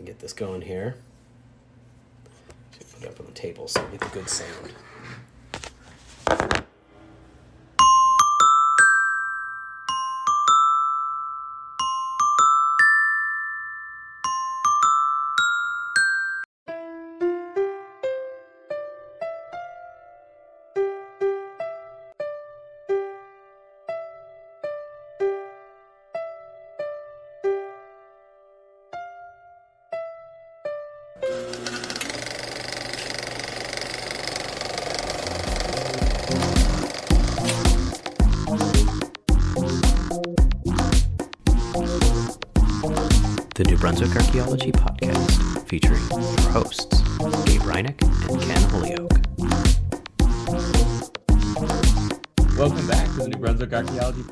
and get this going here. Put it up on the table so we get the good sound.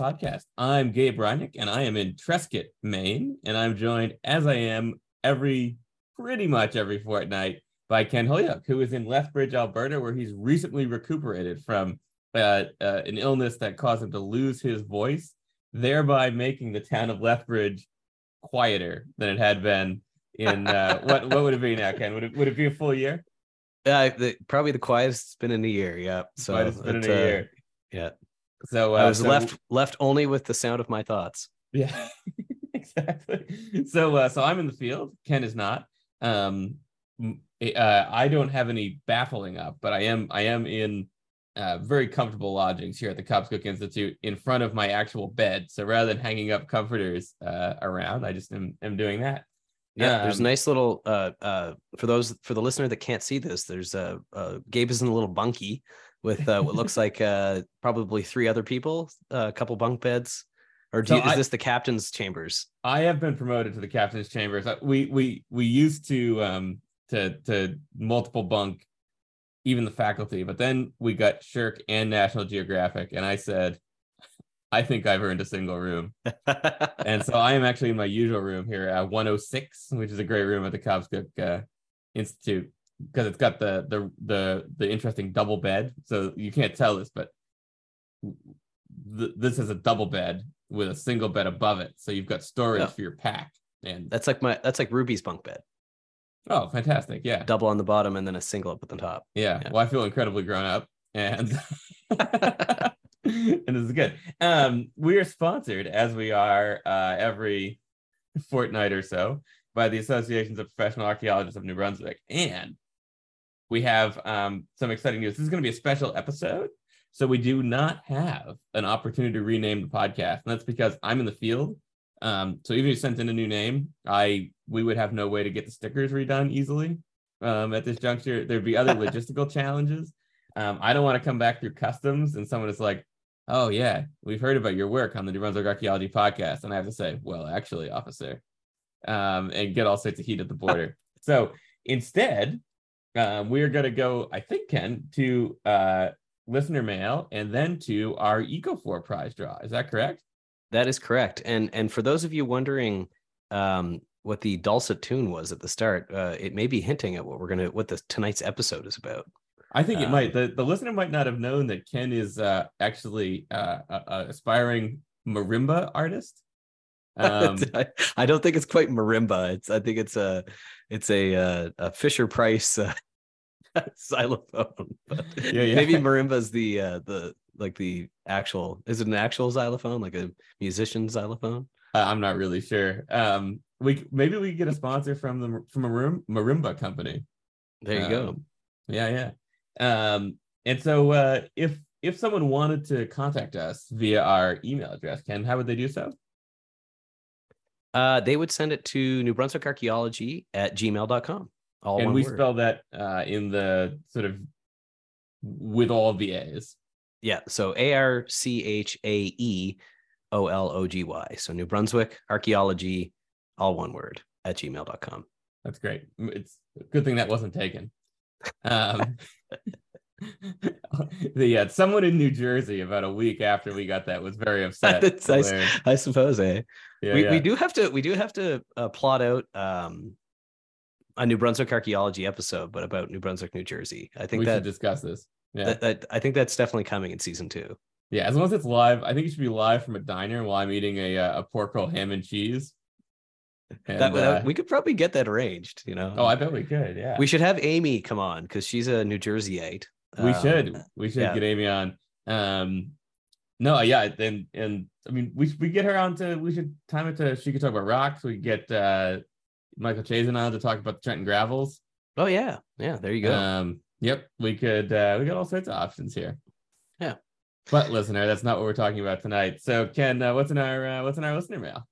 Podcast. I'm Gabe Hrynick, and I am in Trescott, Maine, and I'm joined, as I am every pretty much every fortnight, by Ken Holyoke, who is in Lethbridge, Alberta, where he's recently recuperated from uh, uh, an illness that caused him to lose his voice, thereby making the town of Lethbridge quieter than it had been in uh, what what would it be now, Ken? Would it would it be a full year? Uh, the, probably the quietest it's been in a year. Yeah. So Quietest it's been in a uh, year. Yeah. So uh, I was so- left left only with the sound of my thoughts. Yeah, exactly. So, uh, so I'm in the field. Ken is not. Um, uh, I don't have any baffling up, but I am. I am in uh, very comfortable lodgings here at the Cobscook Institute in front of my actual bed. So rather than hanging up comforters uh, around, I just am, am doing that. Yeah, there's a Um, nice little uh uh for those for the listener that can't see this, there's uh, uh Gabe is in a little bunkie with uh what looks like uh probably three other people, uh, a couple bunk beds. Or do So you, is I- this the captain's chambers? I have been promoted to the captain's chambers. We we we used to um to to multiple bunk even the faculty, but then we got SSHRC and National Geographic, and I said, I think I've earned a single room, and so I am actually in my usual room here at 106, which is a great room at the Cobscook uh, Institute because it's got the the the the interesting double bed. So you can't tell this, but th- this is a double bed with a single bed above it, so you've got storage Yeah. for your pack. And that's like my that's like Ruby's bunk bed. oh, fantastic! Yeah, Double on the bottom and then a single up at the top. yeah. Yeah. Well, I feel incredibly grown up, and and this is good. Um, we are sponsored as we are uh, every fortnight or so by the Associations of Professional Archaeologists of New Brunswick, and we have um, some exciting news. This is going to be a special episode. So we do not have an opportunity to rename the podcast, and that's because I'm in the field. Um, so even if you sent in a new name, I we would have no way to get the stickers redone easily. Um, at this juncture, there'd be other logistical challenges. Um, I don't want to come back through customs and someone is like, "Oh yeah, we've heard about your work on the New Brunswick Archaeology podcast," and I have to say, "Well, actually, officer," um, and get all sorts of heat at the border. so instead, um, we're going to go, I think, Ken, to uh, listener mail and then to our Ecofor prize draw. Is that correct? That is correct. And and for those of you wondering um what the dulcet tune was at the start, uh, it may be hinting at what we're gonna what this tonight's episode is about. I think it Um, might. The, the listener might not have known that Ken is uh, actually uh, a, a aspiring marimba artist. Um, I, don't think it's quite marimba. It's I think it's a it's a uh, a Fisher Price uh, xylophone. Yeah, yeah. Maybe marimba is the uh, the like the actual. Is it an actual xylophone, like a musician xylophone? Uh, I'm not really sure. Um, we maybe we could get a sponsor from the from a marim- marimba company. There you go. Um, Yeah, yeah. Um, and so uh, if if someone wanted to contact us via our email address, Ken, how would they do so? Uh, they would send it to New Brunswick Archaeology at gmail.com. All and we word. spell that uh, in the sort of with all the A's. Yeah. So A R C H A E O L O G Y. So New Brunswick Archaeology, all one word at gmail.com. That's great. It's a good thing that wasn't taken. Um, the uh, someone in New Jersey about a week after we got that was very upset. Learn. I suppose, eh? Yeah, we, yeah. we do have to we do have to uh, plot out um a New Brunswick archaeology episode, but about New Brunswick, New Jersey. I think we that, should discuss this. Yeah, that that I think that's definitely coming in season two. yeah. As long as it's live, I think it should be live from a diner while I'm eating a uh, a pork roll ham and cheese. And, that, that- uh, we could probably get that arranged. You know. oh, I bet we could. Yeah, we should have Amy come on because she's a New Jerseyite. we Um, should we should yeah. get Amy on. Um, no, yeah, and and I mean we we get her on to we should time it to she could talk about rocks. We get uh Michael Chazan on to talk about the Trenton Gravels. Oh yeah, yeah. There you go. Um, yep, we could uh we got all sorts of options here. Yeah. But listener, that's not what we're talking about tonight. So Ken, uh, what's in our uh, what's in our listener mail?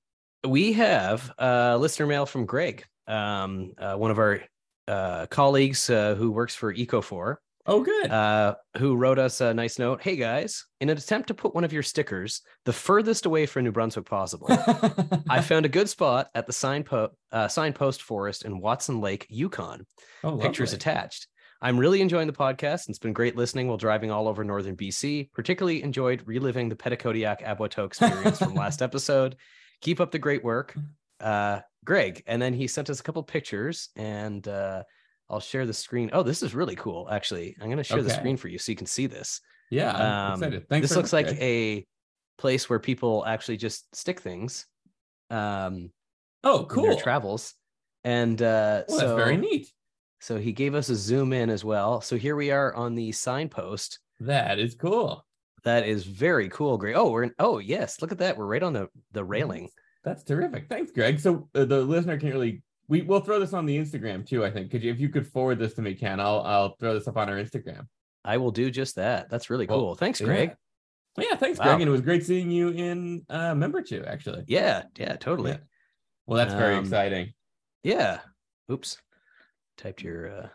we have uh, listener mail from Greg, um, uh, one of our uh, colleagues uh, who works for Ecofor, Oh, good. uh, who wrote us a nice note. Hey guys, in an attempt to put one of your stickers the furthest away from New Brunswick possible, I found a good spot at the signpo- uh, signpost forest in Watson Lake, Yukon. oh, Pictures attached. I'm really enjoying the podcast, and it's been great listening while driving all over northern BC. Particularly enjoyed reliving the Petitcodiac Aboiteau experience from last episode. Keep up the great work, uh, Greg. And then he sent us a couple pictures, and uh, I'll share the screen. Oh, this is really cool. Actually, I'm going to share the screen for you so you can see this. Yeah, I'm Um, excited. Thanks. this looks like Greg. a place where people actually just stick things um, oh, cool. their travels. And uh, Well, so that's very neat. so he gave us a zoom in as well. So here we are on the signpost. That is cool. That is very cool. Great. Oh, we're in, oh yes, look at that. We're right on the the railing. That's terrific. Thanks, Greg. So uh, the listener can really we we'll throw this on the Instagram too. I think. Could you if you could forward this to me, Ken? I'll I'll throw this up on our Instagram. I will do just that. That's really Well, cool. Thanks, yeah. Greg. Well, yeah, thanks, Wow. Greg. And it was great seeing you in uh member two, actually. Yeah, yeah, totally. Yeah. Well, that's very Um, exciting. Yeah. Oops. Typed your uh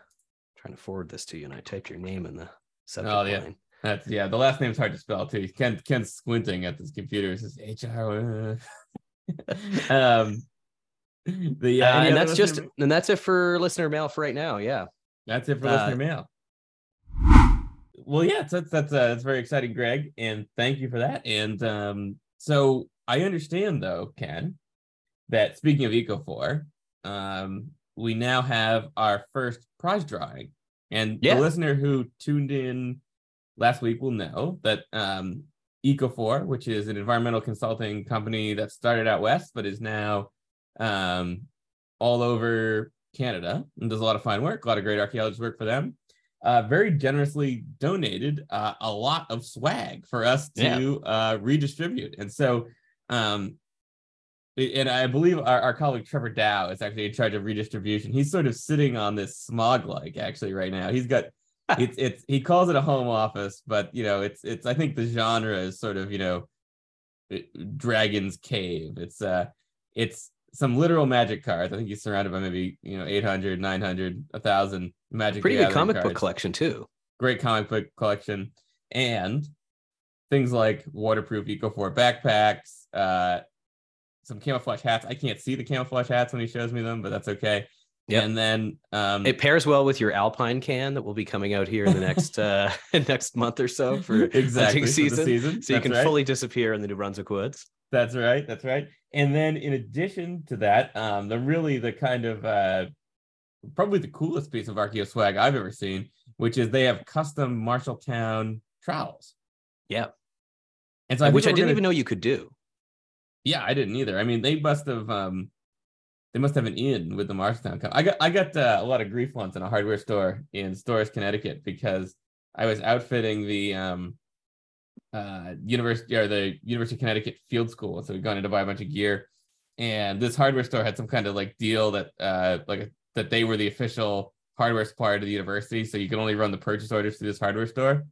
trying to forward this to you and I typed your name in the subject Oh, yeah. line. That's yeah. The last name's hard to spell too. Ken Ken's squinting at this computer. It says H R. um. The Uh, and that's just listener- and that's it for listener mail for right now. Yeah. That's it for Uh, listener mail. Well, yeah, that's that's uh, that's very exciting, Greg, and thank you for that. And um, so I understand though, Ken, that speaking of Ecofor, um, we now have our first prize drawing, and Yeah. the listener who tuned in last week will know that um, Ecofor, which is an environmental consulting company that started out west but is now um, all over Canada and does a lot of fine work, a lot of great archaeologist work for them. Uh, very generously donated uh, a lot of swag for us to uh, redistribute. And so, um, and I believe our, our colleague Trevor Dow is actually in charge of redistribution. He's sort of sitting on this smog like actually right now. He's got it's it's he calls it a home office, but you know it's it's I think the genre is sort of you know Dragon's Cave. It's uh it's some literal magic cards. I think he's surrounded by maybe you know 800, 900, 1000 magic. Cards. Pretty good comic book collection too. Great comic book collection, and things like waterproof Ecofor backpacks, uh, some camouflage hats. I can't see the camouflage hats when he shows me them, but that's okay. Yep. And then um, It pairs well with your Alpine can that will be coming out here in the next uh next month or so for exactly hunting for the season. season. So you can right. fully disappear in the New Brunswick woods. That's right. That's right. And then in addition to that, um, the really the kind of uh probably the coolest piece of Archeo swag I've ever seen, which is they have custom Marshalltown trowels. Yeah. And so I which I didn't we're even know you could do. Yeah, I didn't either. I mean, they must have um they must have an in with the Marshalltown. Co- I got I got uh, a lot of grief once in a hardware store in Storrs, Connecticut, because I was outfitting the um uh university or the University of Connecticut Field School. So we'd gone in to buy a bunch of gear, and this hardware store had some kind of like deal that uh like that they were the official hardware supplier to the university, so you could only run the purchase orders through this hardware store.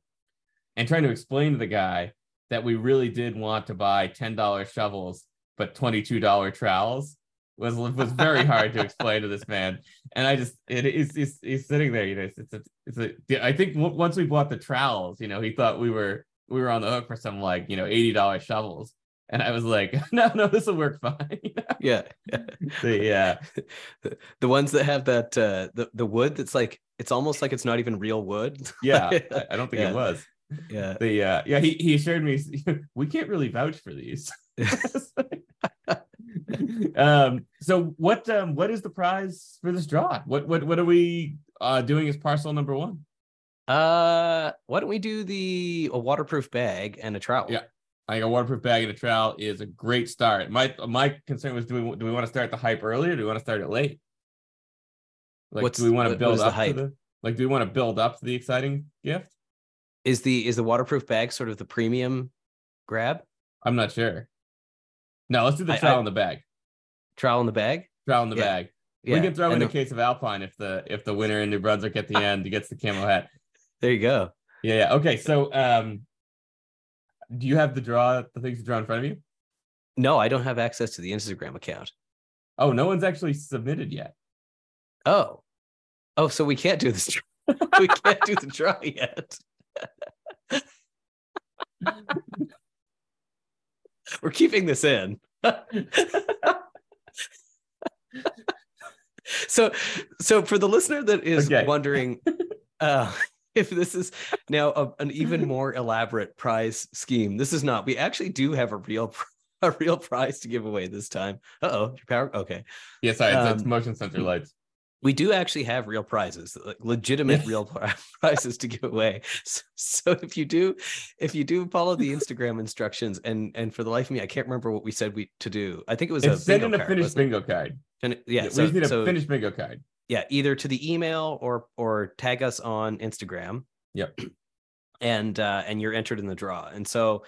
And trying to explain to the guy that we really did want to buy ten dollars shovels, but twenty two dollar trowels was was very hard to explain to this man. And I just it is he's, he's sitting there, you know. It's it's a, it's a I think once we bought the trowels, you know, he thought we were we were on the hook for some like you know eighty dollar shovels. And I was like, no, no, this will work fine. Yeah. the, uh, the, the ones that have that uh the, the wood that's like it's almost like it's not even real wood. yeah, I, I don't think Yeah. it was. yeah. The uh, yeah, he he assured me we can't really vouch for these. um so what um what is the prize for this draw what what what are we uh doing as parcel number one Uh why don't we do the a waterproof bag and a trowel? Yeah. I think a waterproof bag and a trowel is a great start. My my concern was do we do we want to start the hype early or do we want to start it late? Like What's- do we want to what build is the up hype? the like do we want to build up to the exciting gift? Is the is the waterproof bag sort of the premium grab? I'm not sure. No, let's do the I- I- in the bag. Trowel in the bag? Trowel in the Yeah. bag. Yeah. we can throw and in a the- case of Alpine if the if the winner in New Brunswick at the end gets the camo hat. There you go. Yeah, yeah. Okay, so um do you have the draw the things to draw in front of you? No, I don't have access to the Instagram account. Oh, no one's actually submitted yet. Oh. Oh, so we can't do this. we can't do the draw yet. We're keeping this in. so so for the listener that is Okay. wondering uh if this is now a, an even more elaborate prize scheme. This is not we actually do have a real a real prize to give away this time. Uh-oh your power okay. Yeah, sorry, it's, it's Um, motion sensor lights. we do actually have real prizes like legitimate real prizes to give away. So, so if you do if you do follow the instagram instructions and and for the life of me i can't remember what we said we to do. I think it was It's a send bingo in a card, finished bingo card. Yeah we so, just need a so- finished bingo card. Yeah either to the email or or tag us on instagram Yep. and uh and you're entered in the draw and so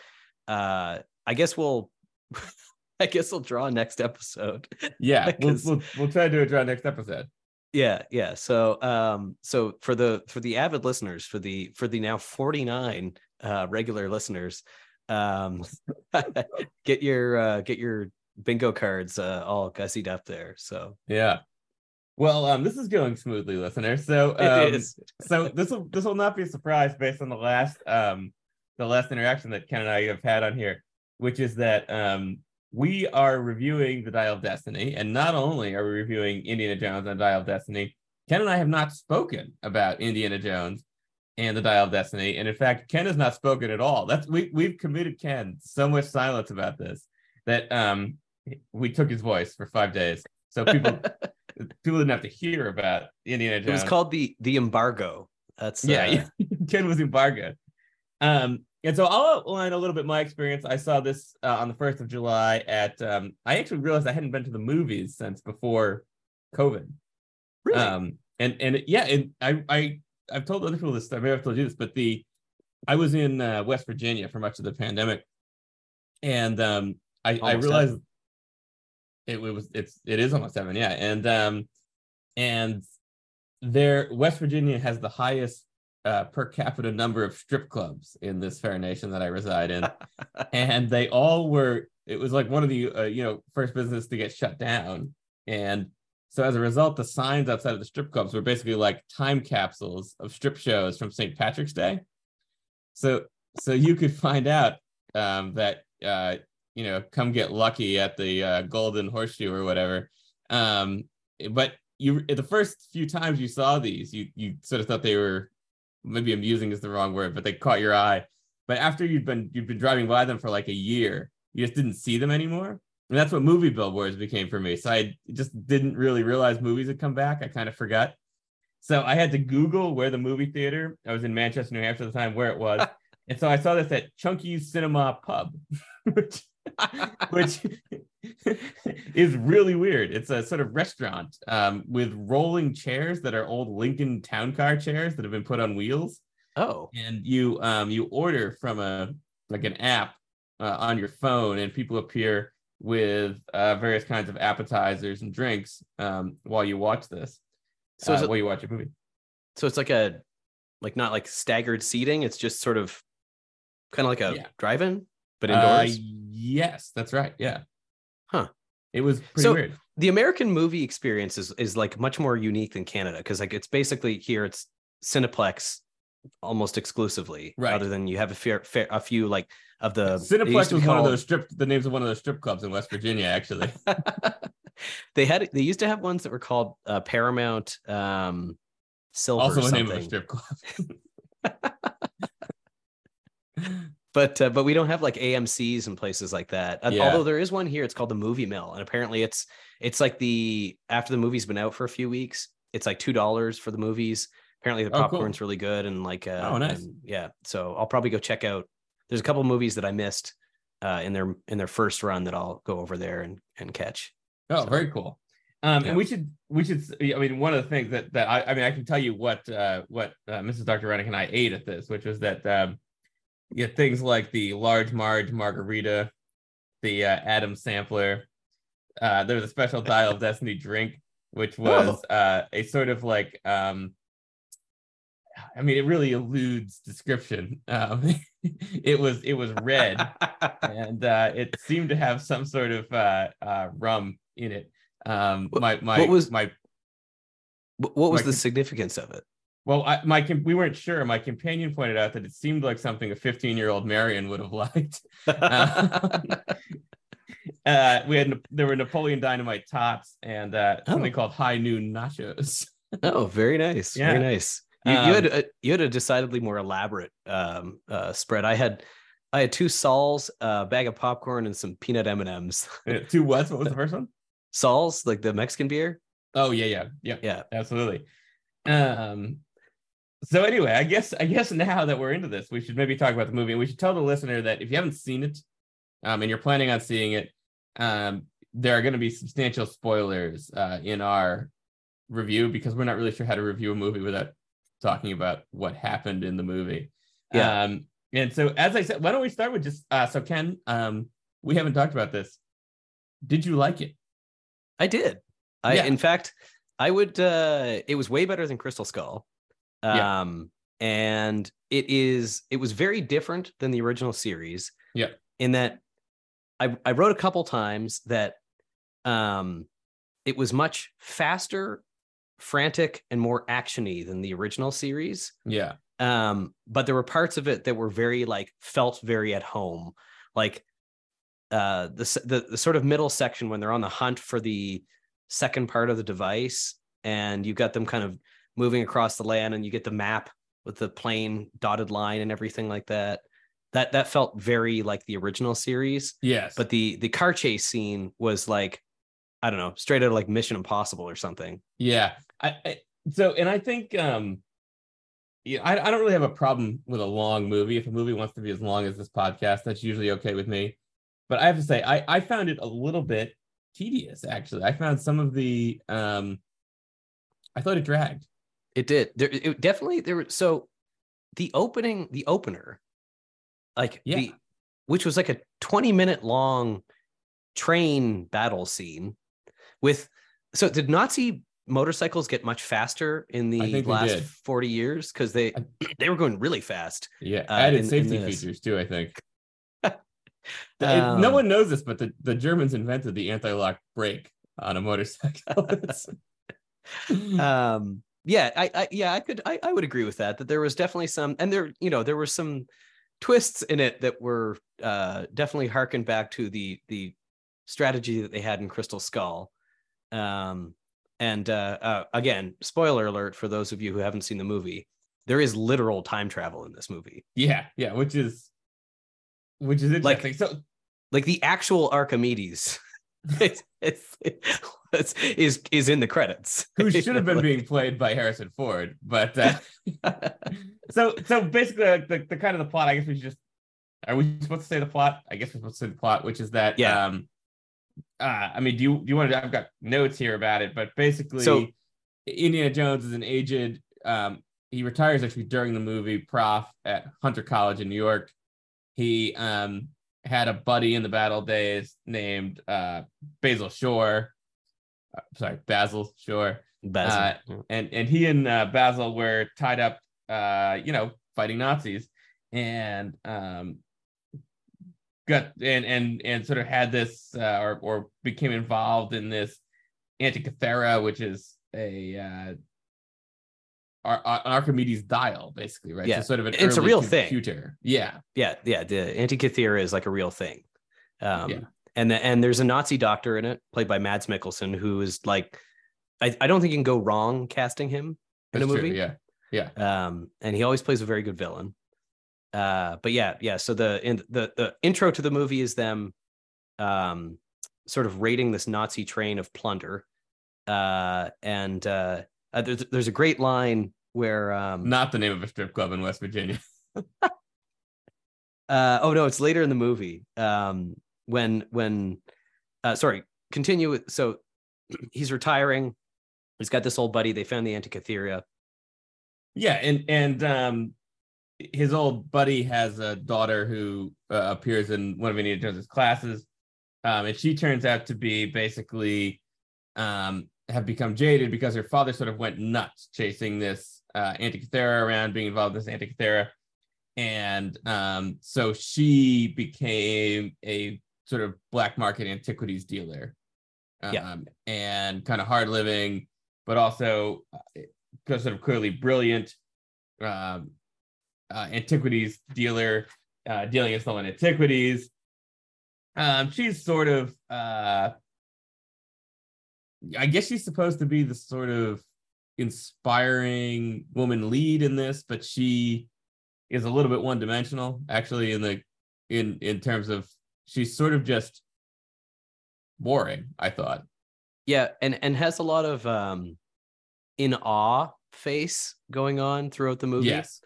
uh i guess we'll i guess we'll draw next episode Yeah, we'll, we'll we'll try to do a draw next episode. yeah yeah so um so for the for the avid listeners for the for the now 49 uh regular listeners um get your uh get your bingo cards uh all gussied up there so Yeah. Well, um, this is going smoothly, listener. So um, so this will this will not be a surprise based on the last um the last interaction that Ken and I have had on here, which is that um we are reviewing the Dial of Destiny, and not only are we reviewing Indiana Jones and the Dial of Destiny, Ken and I have not spoken about Indiana Jones and the Dial of Destiny, and in fact, Ken has not spoken at all. That's we we've committed Ken so much silence about this that um we took his voice for five days, so people people didn't have to hear about Indiana Jones. it was called the the embargo that's Yeah, uh, yeah. Ken was embargoed. Um, and so I'll outline a little bit my experience. I saw this uh, on the first of July at. Um, I actually realized I hadn't been to the movies since before COVID. really Um, and and yeah, and I I I've told other people this. I may have told you this, but the I was in uh, West Virginia for much of the pandemic, and um, I I realized it, it was it's it is almost seven, yeah, and um, and there West Virginia has the highest uh, per capita number of strip clubs in this fair nation that I reside in, and they all were. It was like one of the uh, you know first business to get shut down, and so as a result, the signs outside of the strip clubs were basically like time capsules of strip shows from St. Patrick's Day. So so you could find out um, that uh, you know come get lucky at the uh, Golden Horseshoe or whatever. Um, but you the first few times you saw these, you you sort of thought they were maybe amusing is the wrong word, but they caught your eye. But after you've been you've been driving by them for like a year, you just didn't see them anymore. And that's what movie billboards became for me. So I just didn't really realize movies had come back. I kind of forgot. So I had to Google where the movie theater, I was in Manchester, New Hampshire at the time, where it was. and so I saw this at Chunky's Cinema Pub, which which is really weird. It's a sort of restaurant um, with rolling chairs that are old Lincoln town car chairs that have been put on wheels oh and you um you order from a like an app uh, on your phone and people appear with uh, various kinds of appetizers and drinks um while you watch this so uh, it, while you watch a movie so it's like a like not like staggered seating it's just sort of kind of like a Yeah. drive-in but Uh, indoors? yes that's right yeah. Huh. it was pretty So- weird. the american movie experience is, is like much more unique than canada because like it's basically here it's cineplex almost exclusively Right. other than you have a fair, fair a few like of the cineplex was be one of those strip the names of one of those strip clubs in west virginia actually. They had they used to have ones that were called uh, paramount um silver also a name of a strip club but uh, but we don't have like AMC's and places like that. Yeah. Although there is one here, it's called the Movie Mill, and apparently it's it's like the after the movie's been out for a few weeks, it's like two dollars for the movies. Apparently the Oh, cool. popcorn's really good and like uh, Oh, nice. and, yeah. So I'll probably go check out. There's a couple movies that I missed uh, in their in their first run that I'll go over there and and catch. Oh, So- very cool. Um, Yeah. and we should we should I mean one of the things that that I, I mean I can tell you what uh what uh, Mrs. Dr. Hrynick and I ate at this, which was that um yeah things like the large Marge margarita, the uh, Adam sampler, uh there was a special Dial of Destiny drink, which was uh a sort of like um I mean it really eludes description. Um it was it was red and uh, it seemed to have some sort of uh, uh, rum in it. Um, What- my my what was- my what was the the- significance of it? Well, I, my we weren't sure. My companion pointed out that it seemed like something a 15 year old Marion would have liked. Uh, Uh, we had there were Napoleon Dynamite tops and uh, something Oh. called High Noon Nachos. oh, very nice. Very nice. You, you had Um, a, you had a decidedly more elaborate um, uh, spread. I had I had two Sols, a bag of popcorn, and some peanut M and M's. Uh, Two what? What was the first one? Sols, like the Mexican beer. Oh yeah, yeah, yeah. Yeah. absolutely um so anyway i guess i guess now that we're into this we should maybe talk about the movie and we should tell the listener that if you haven't seen it um and you're planning on seeing it um there are going to be substantial spoilers uh in our review because we're not really sure how to review a movie without talking about what happened in the movie Yeah. um and so as i said why don't we start with just uh so ken um we haven't talked about this did you like it I did. I Yeah. in fact, I would uh it was way better than Crystal Skull. Yeah. Um and it is it was very different than the original series. Yeah. In that I I wrote a couple times that um it was much faster, frantic and more actiony than the original series. yeah um but there were parts of it that were very like felt very at home like uh the, the the sort of middle section when they're on the hunt for the second part of the device and you've got them kind of moving across the land and you get the map with the plain dotted line and everything like that that that felt very like the original series yes but the the car chase scene was like i don't know straight out of like mission impossible or something Yeah. I, I so and I think um yeah, I, I don't really have a problem with a long movie. If a movie wants to be as long as this podcast, that's usually okay with me. But I have to say, I, I found it a little bit tedious, actually. I found some of the um I thought it dragged. It did. There, it definitely there. were So the opening, the opener, like Yeah. the, which was like a twenty minute long train battle scene with. So did Nazi motorcycles get much faster in the last forty years? Because they they were going really fast. Yeah. Uh, added in- in safety this. features too, I think. It- no Um, one knows this, but the, the Germans invented the anti-lock brake on a motorcycle. Um yeah I, I yeah i could I, I would agree with that that there was definitely some and there you know there were some twists in it that were uh definitely harkened back to the the strategy that they had in crystal skull um and uh, uh again spoiler alert for those of you who haven't seen the movie there is literal time travel in this movie yeah, yeah, which is which is Like- interesting. so like the actual archimedes it's, it's, it's, is is in the credits who should have been being played by Harrison Ford. But uh, so so basically, like the, the kind of the plot. I guess we should just are we supposed to say the plot? I guess we're supposed to say the plot, which is that Yeah. um uh I mean, do you do you want to? I've got notes here about it, but basically, So- Indiana Jones is an aged. Um, he retires actually during the movie prof at Hunter College in New York. He um had a buddy in the battle days named uh Basil Shore. Uh, sorry, Basil Shaw Basil. and and he and uh, Basil were tied up, uh, you know, fighting Nazis, and um, got and and and sort of had this uh, or or became involved in this Antikythera, which is a uh, Ar- Ar- Archimedes dial, basically, right? Yeah. So sort of an It's a real thing. computer. Yeah, Yeah, yeah. The Antikythera is like a real thing. Um, Yeah. and the, and there's a Nazi doctor in it, played by Mads Mikkelsen, who is like, I, I don't think you can go wrong casting him in that's a true, movie. Yeah, Yeah. Um, and he always plays a very good villain. Uh, but yeah, yeah. So the in the the intro to the movie is them, um, sort of raiding this Nazi train of plunder. Uh, and uh, uh, there's there's a great line where um, not the name of a strip club in West Virginia. Uh, oh no, it's later in the movie. Um, when when uh, sorry, continue. with- So he's retiring. He's got this old buddy. They found the Antikythera. Yeah, and and um, his old buddy has a daughter who uh, appears in one of Indiana Jones's classes, um, and she turns out to be basically um, have become jaded because her father sort of went nuts chasing this uh, Antikythera around, being involved in this Antikythera, and um, so she became a sort of black market antiquities dealer, um, Yeah. and kind of hard living, but also uh, sort of clearly brilliant um, uh, antiquities dealer uh, dealing in stolen antiquities. Um, she's sort of, uh, I guess she's supposed to be the sort of inspiring woman lead in this, but she is a little bit one dimensional actually in the in in terms of she's sort of just boring. I thought. Yeah, and and has a lot of um, in awe face going on throughout the movie. Yes.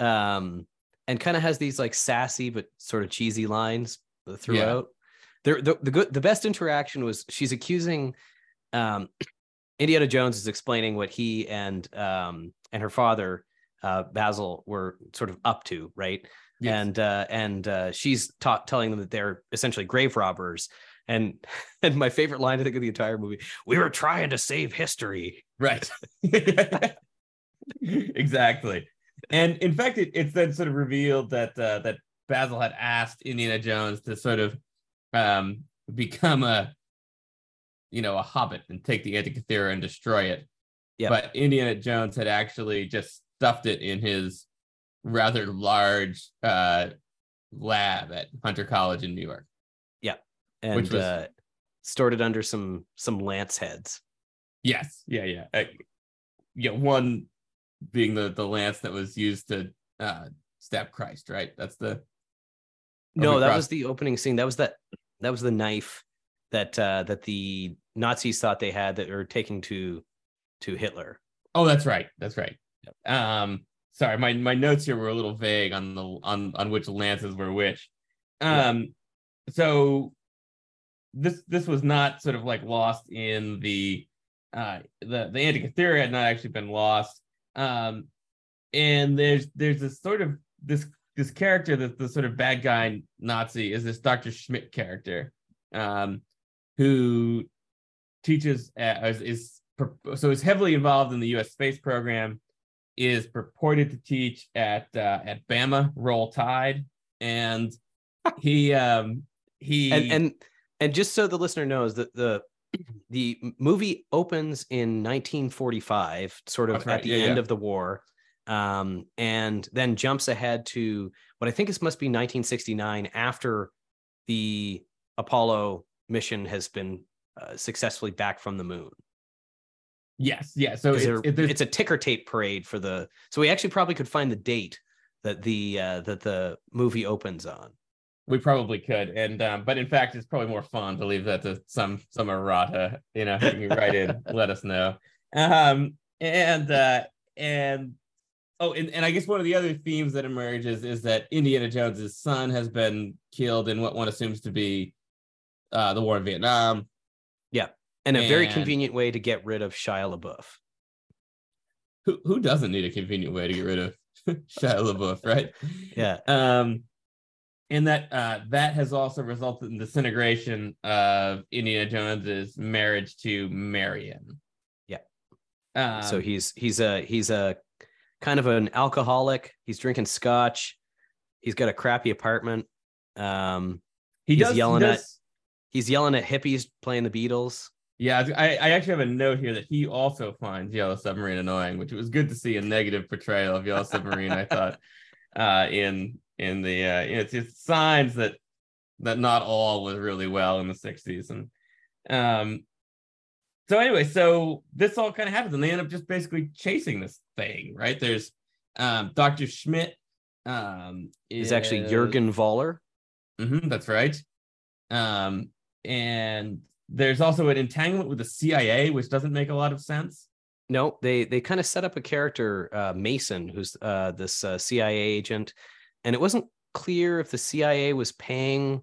um, and kind of has these like sassy but sort of cheesy lines throughout. Yeah. There, the the good, the best interaction was she's accusing, um, Indiana Jones is explaining what he and um and her father, uh, Basil were sort of up to, right? Yes. And uh, and uh, she's ta- telling them that they're essentially grave robbers. And and my favorite line I think of the entire movie: "We were trying to save history." Right. exactly. And in fact, it, it's then sort of revealed that uh, that Basil had asked Indiana Jones to sort of um, become a, you know, a hobbit and take the Antikythera and destroy it. Yep. But Indiana Jones had actually just stuffed it in his rather large uh, lab at Hunter College in New York. Yeah. And Which was- uh, stored it under some some lance heads. Yes. Yeah. Yeah. Uh, yeah. One being the the lance that was used to uh, stab Christ. Right. That's the. No, that Cross- was the opening scene. That was that that was the knife that uh, that the Nazis thought they had that were taking to to Hitler. Oh, that's right. That's right. Um, sorry, my my notes here were a little vague on the on on which lances were which. Yeah. Um, so this this was not sort of like lost in the uh the the Antikythera had not actually been lost. Um, and there's there's this sort of this this character that the sort of bad guy Nazi is this Dr. Schmidt character, um, who teaches uh, is, is so is heavily involved in the U.S. space program, is purported to teach at uh, at Bama Roll Tide, and he um he And and and just so the listener knows that the the movie opens in 1945, sort of right. at the Yeah, end yeah. of the war, um, and then jumps ahead to what I think is must be 1969 after the Apollo mission has been uh, successfully back from the moon. yes yeah so it's, it, it's a ticker tape parade for the so we actually probably could find the date that the uh that the movie opens on We probably could, and um, but in fact, it's probably more fun to leave that to some some errata. You know, you can write in, let us know. Um, and uh, and oh, and, and I guess one of the other themes that emerges is that Indiana Jones's son has been killed in what one assumes to be uh, the war in Vietnam. Yeah, and a very convenient way to get rid of Shia LaBeouf. Who who doesn't need a convenient way to get rid of Shia LaBeouf, right? Yeah. Um, and that uh, that has also resulted in disintegration of Indiana Jones's marriage to Marion. Yeah. Um, so he's he's a he's a kind of an alcoholic. He's drinking scotch. He's got a crappy apartment. Um, he he's does, he yelling at- does- he's yelling at hippies playing the Beatles. Yeah, I, I actually have a note here that he also finds Yellow Submarine annoying, which it was good to see a negative portrayal of Yellow Submarine. I thought uh, in in the uh, it's it's signs that that not all was really well in the '60s, and um, so anyway, so this all kind of happens, and they end up just basically chasing this thing, right? There's um, Dr. Schmidt. Um, is actually is- Jurgen Voller. Mhm, that's right. Um, and there's also an entanglement with the CIA, which doesn't make a lot of sense. No, they they kind of set up a character, uh, Mason, who's uh, this uh, CIA agent, and it wasn't clear if the CIA was paying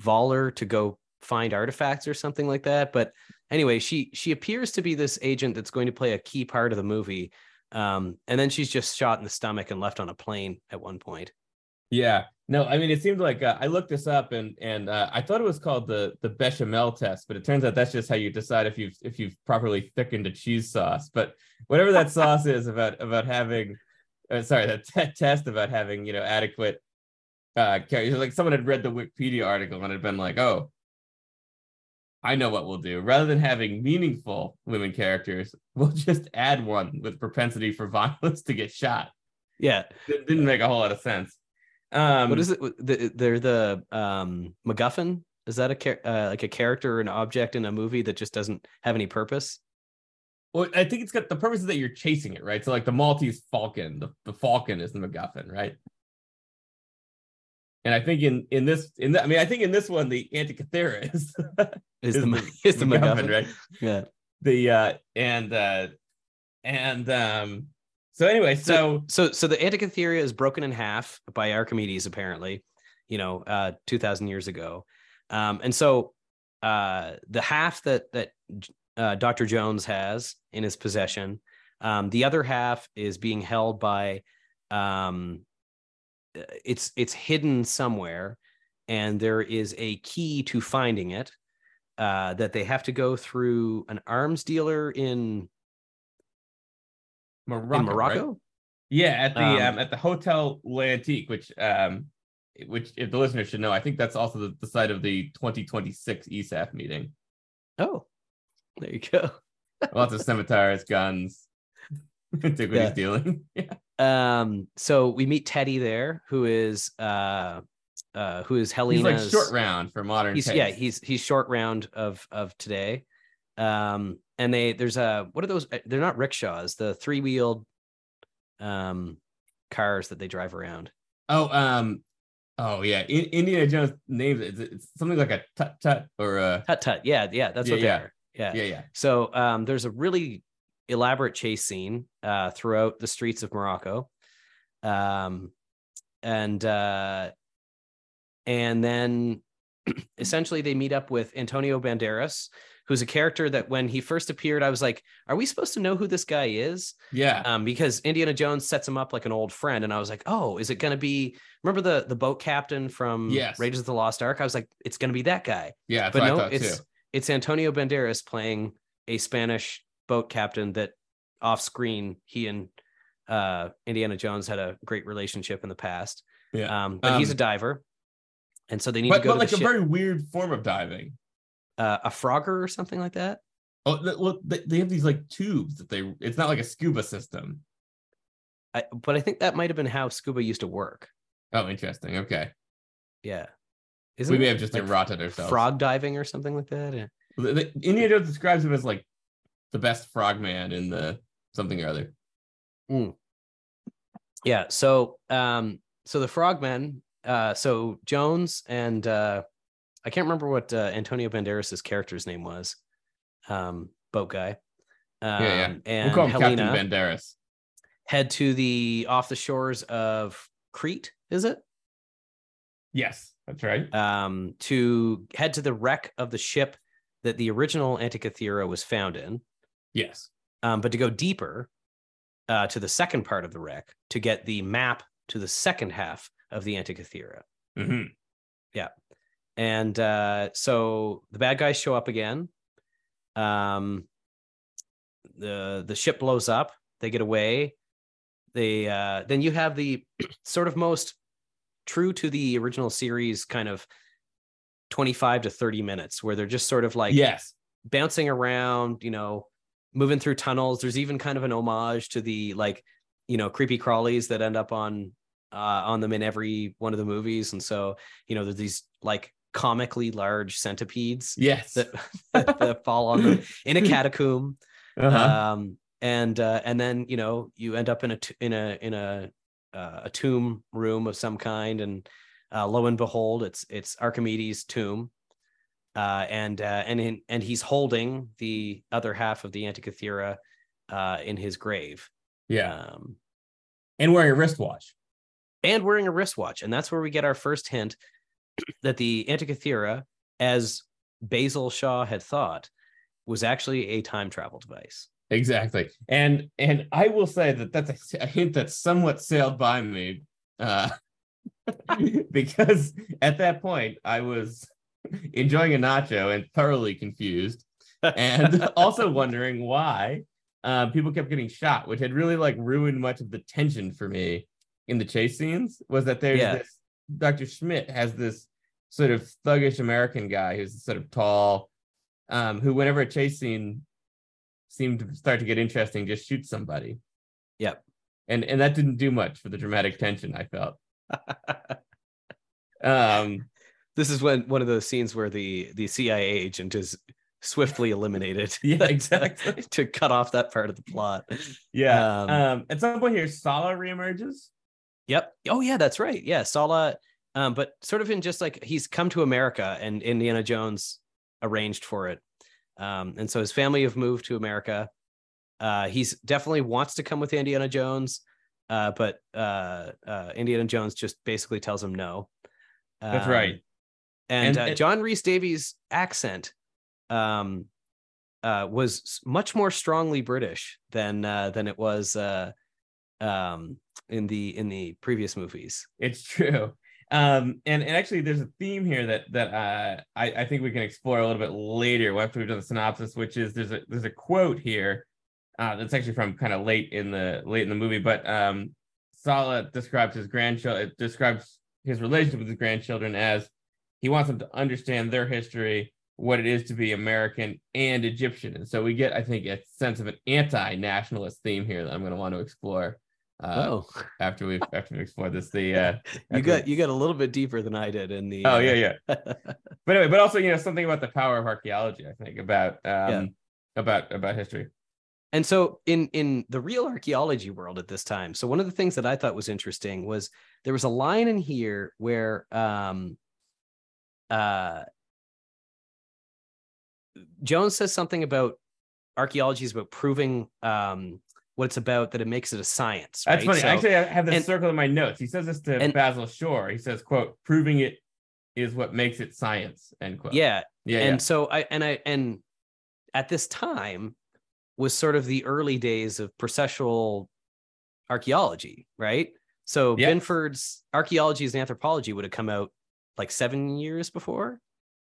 Voller to go find artifacts or something like that. But anyway, she she appears to be this agent that's going to play a key part of the movie. Um, and then she's just shot in the stomach and left on a plane at one point. Yeah. No, I mean, it seemed like uh, I looked this up and and uh, I thought it was called the the bechamel test, but it turns out that's just how you decide if you've if you've properly thickened a cheese sauce. But whatever that sauce is about about having, uh, sorry, that t- test about having you know adequate uh characters. Like someone had read the Wikipedia article and had been like, oh, I know what we'll do. Rather than having meaningful women characters, we'll just add one with propensity for violence to get shot. Yeah, it didn't make a whole lot of sense. Um, what is it? They're the um, MacGuffin. Is that a uh, like a character or an object in a movie that just doesn't have any purpose? Well, I think it's got the purpose is that you're chasing it, right? So like the Maltese Falcon, the, the Falcon is the MacGuffin, right? And I think in in this in the, I mean I think in this one the Antikythera is is, is the, is the MacGuffin, MacGuffin, right? Yeah. The uh and uh and um so anyway, so so so, so the Antikythera is broken in half by Archimedes apparently, you know, uh 2000 years ago. Um and so uh the half that that uh, Dr. Jones has in his possession, um the other half is being held by um it's it's hidden somewhere and there is a key to finding it uh, that they have to go through an arms dealer in Morocco. In Morocco? Right? Yeah, at the um, um, at the Hotel L'Antique, which um which if the listeners should know, I think that's also the, the site of the 2026 ESAF meeting. Oh, there you go. Lots of scimitars, guns, antiquities yeah. dealing. yeah. Um, so we meet Teddy there, who is uh uh who is Helena. He's like short round for modern. He's, yeah, he's he's short round of of today. Um, and they there's a what are those? Uh, they're not rickshaws. The three wheeled um cars that they drive around. Oh, um, oh yeah, In- Indiana Jones names it. It's something like a tut tut or a tut tut. Yeah, yeah, that's yeah, what they yeah. are. Yeah, yeah, yeah. So um, there's a really elaborate chase scene uh, throughout the streets of Morocco. Um, and uh, and then essentially they meet up with Antonio Banderas, who's a character that when he first appeared, I was like, are we supposed to know who this guy is? Yeah. Um, because Indiana Jones sets him up like an old friend, and I was like, oh, is it gonna be remember the the boat captain from yes. Raiders of the Lost Ark? I was like, it's gonna be that guy. Yeah, but no, it's too. it's Antonio Banderas playing a Spanish boat captain that off screen he and uh, Indiana Jones had a great relationship in the past. Yeah. Um, but um, he's a diver, and so they need but, to go but to like a ship. very weird form of diving. Uh, a frogger or something like that. Oh, look, they have these like tubes that they. It's not like a scuba system. I, but I think that might have been how scuba used to work. Oh, interesting. Okay. Yeah. Isn't we may have just like eroded ourselves. Frog diving or something like that. Yeah. The, the, Indiana Jones describes him as like the best frogman in the something or other. Mm. Yeah. So, um, so the frogmen, uh, so Jones and uh, I can't remember what uh, Antonio Banderas's character's name was, um, boat guy. Um, yeah, yeah. And we'll call him Helena Captain Banderas. Head to the off the shores of Crete. Is it? Yes, that's right. Um, to head to the wreck of the ship that the original Antikythera was found in. Yes. Um, but to go deeper uh, to the second part of the wreck to get the map to the second half of the Antikythera. Mm-hmm. Yeah. And uh, so the bad guys show up again. Um, the the ship blows up. They get away. They uh, then you have the sort of most true to the original series kind of 25 to 30 minutes where they're just sort of like yes bouncing around you know moving through tunnels. There's even kind of an homage to the like, you know, creepy crawlies that end up on uh, on them in every one of the movies. And so, you know, there's these like comically large centipedes yes that, that fall on them in a catacomb. Uh-huh. Um, and uh, and then you know you end up in a t- in a in a uh, a tomb room of some kind, and uh, lo and behold, it's it's Archimedes' tomb, uh, and uh, and in, and he's holding the other half of the Antikythera uh, in his grave. Yeah, um, and wearing a wristwatch. and wearing a wristwatch. And that's where we get our first hint that the Antikythera, as Basil Shaw had thought, was actually a time travel device. Exactly. And and I will say that that's a, a hint that somewhat sailed by me. Uh because at that point I was enjoying a nacho and thoroughly confused and also wondering why uh, people kept getting shot, which had really like ruined much of the tension for me in the chase scenes. Was that there's Yeah. this Dr. Schmidt has this sort of thuggish American guy who's sort of tall, um, who whenever a chase scene seemed to start to get interesting, just shoots somebody. Yep. And and that didn't do much for the dramatic tension I felt. Um, this is when one of those scenes where the the CIA agent is swiftly eliminated. Yeah, exactly. to cut off that part of the plot. yeah. Um, Um, at some point here, Sallah reemerges. Yep. Oh yeah, that's right. Yeah, Sallah. Um, but sort of in just like he's come to America and Indiana Jones arranged for it. Um, and so his family have moved to America. Uh, he's definitely wants to come with Indiana Jones, uh, but uh, uh, Indiana Jones just basically tells him no. That's Um, right. And, And uh, it- John Rhys-Davies' accent um, uh, was much more strongly British than uh, than it was uh, um, in the in the previous movies. It's true. Um, and, and actually there's a theme here that that uh, I, I think we can explore a little bit later after we've done the synopsis, which is there's a there's a quote here uh, that's actually from kind of late in the late in the movie, but um, Sallah describes his grandchildren it describes his relationship with his grandchildren as he wants them to understand their history, what it is to be American and Egyptian. And so we get, I think, a sense of an anti-nationalist theme here that I'm going to want to explore uh, oh, after we've after we explore this. The uh, you got you got a little bit deeper than I did in the. Oh uh, yeah, yeah. But anyway, but also you know something about the power of archaeology. I think about um Yeah. about about history. and so in in the real archaeology world at this time so one of the things that i thought was interesting was there was a line in here where um uh jones says something about archaeology is about proving um what it's about that it makes it a science That's right? funny. So- Actually, I have this and- circle in my notes. He says this to and- Basil Shaw. He says, "quote Proving it is what makes it science." End quote. yeah yeah, and yeah. so i and i and at this time was sort of the early days of processual archaeology right so Yes. binford's archaeology and anthropology would have come out like seven years before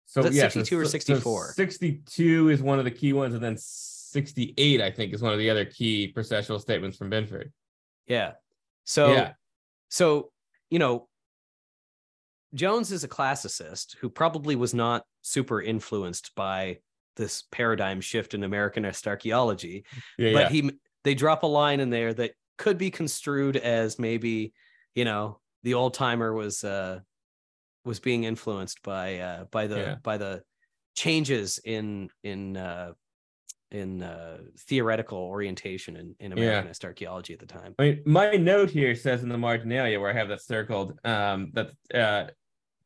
So yeah, 62 or so- so 64? Sixty-two is one of the key ones, and then sixty-eight, I think, is one of the other key processual statements from Binford. yeah so Yeah. so you know jones is a classicist who probably was not super influenced by this paradigm shift in americanist archaeology Yeah, but yeah. he they drop a line in there that could be construed as maybe you know the old timer was uh was being influenced by uh by the Yeah. by the changes in in uh in uh theoretical orientation in, in Yeah. americanist archaeology at the time I mean, my note here says in the marginalia where I have that circled um, that uh,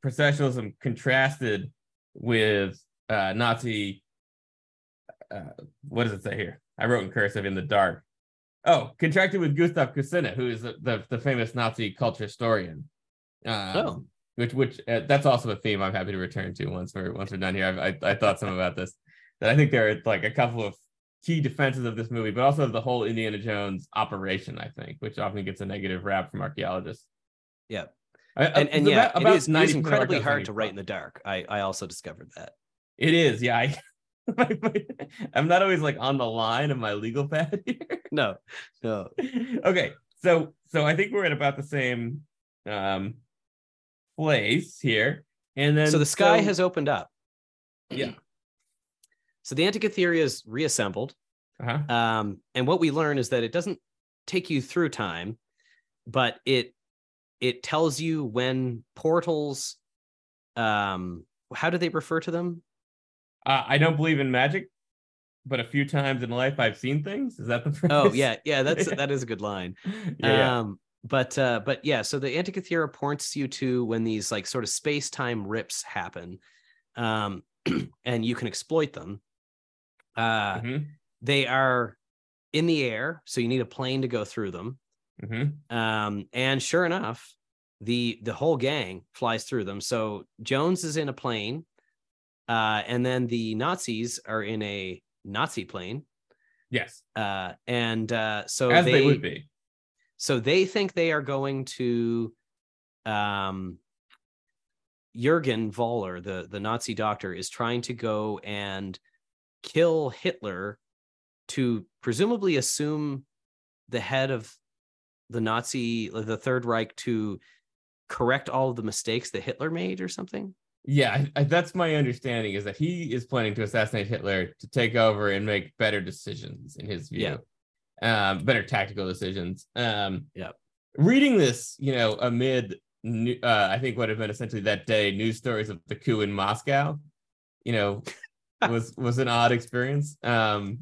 processionalism contrasted with uh, Nazi. Uh, what does it say here? I wrote in cursive in the dark. Oh, contracted with Gustav Kossinna, who is the, the, the famous Nazi culture historian. Um, Oh. which which uh, that's also a theme I'm happy to return to once we're once we're done here. I, I I thought some about this. That I think there are like a couple of key defenses of this movie, but also the whole Indiana Jones operation, I think, which often gets a negative rap from archaeologists. Yeah. I- and and it's yeah about- it is, it 90% is incredibly hard to write in the dark i i also discovered that It is, yeah. I, I'm not always like on the line of my legal pad here. no no okay, so so I think we're at about the same um place here, and then so the sky so- has opened up Yeah. So the antikythera is reassembled uh-huh. Um, and what we learn is that it doesn't take you through time, but it it tells you when portals. Um, how do they refer to them? Uh, I don't believe in magic, but a few times in life I've seen things. Is that the phrase? Oh yeah, yeah, that's that is a good line. yeah, yeah. Um, but uh, but yeah, so the Antikythera points you to when these like sort of space time rips happen, um, and you can exploit them. Uh, Mhm, they are in the air, so you need a plane to go through them. mhm. Um, and sure enough, the the whole gang flies through them. So Jones is in a plane, uh, and then the Nazis are in a Nazi plane. Yes, uh, and uh, so as they, they would be. So they think they are going to, um, Jurgen Voller, the the Nazi doctor, is trying to go and kill Hitler to presumably assume the head of the Nazi, the Third Reich, to correct all of the mistakes that Hitler made, or something. Yeah, I, I, that's my understanding is that he is planning to assassinate Hitler to take over and make better decisions in his view. Yeah. Um, better tactical decisions. Um, yeah. Reading this, you know, amid uh, I think what have been essentially that day news stories of the coup in Moscow, you know, was was an odd experience. Um,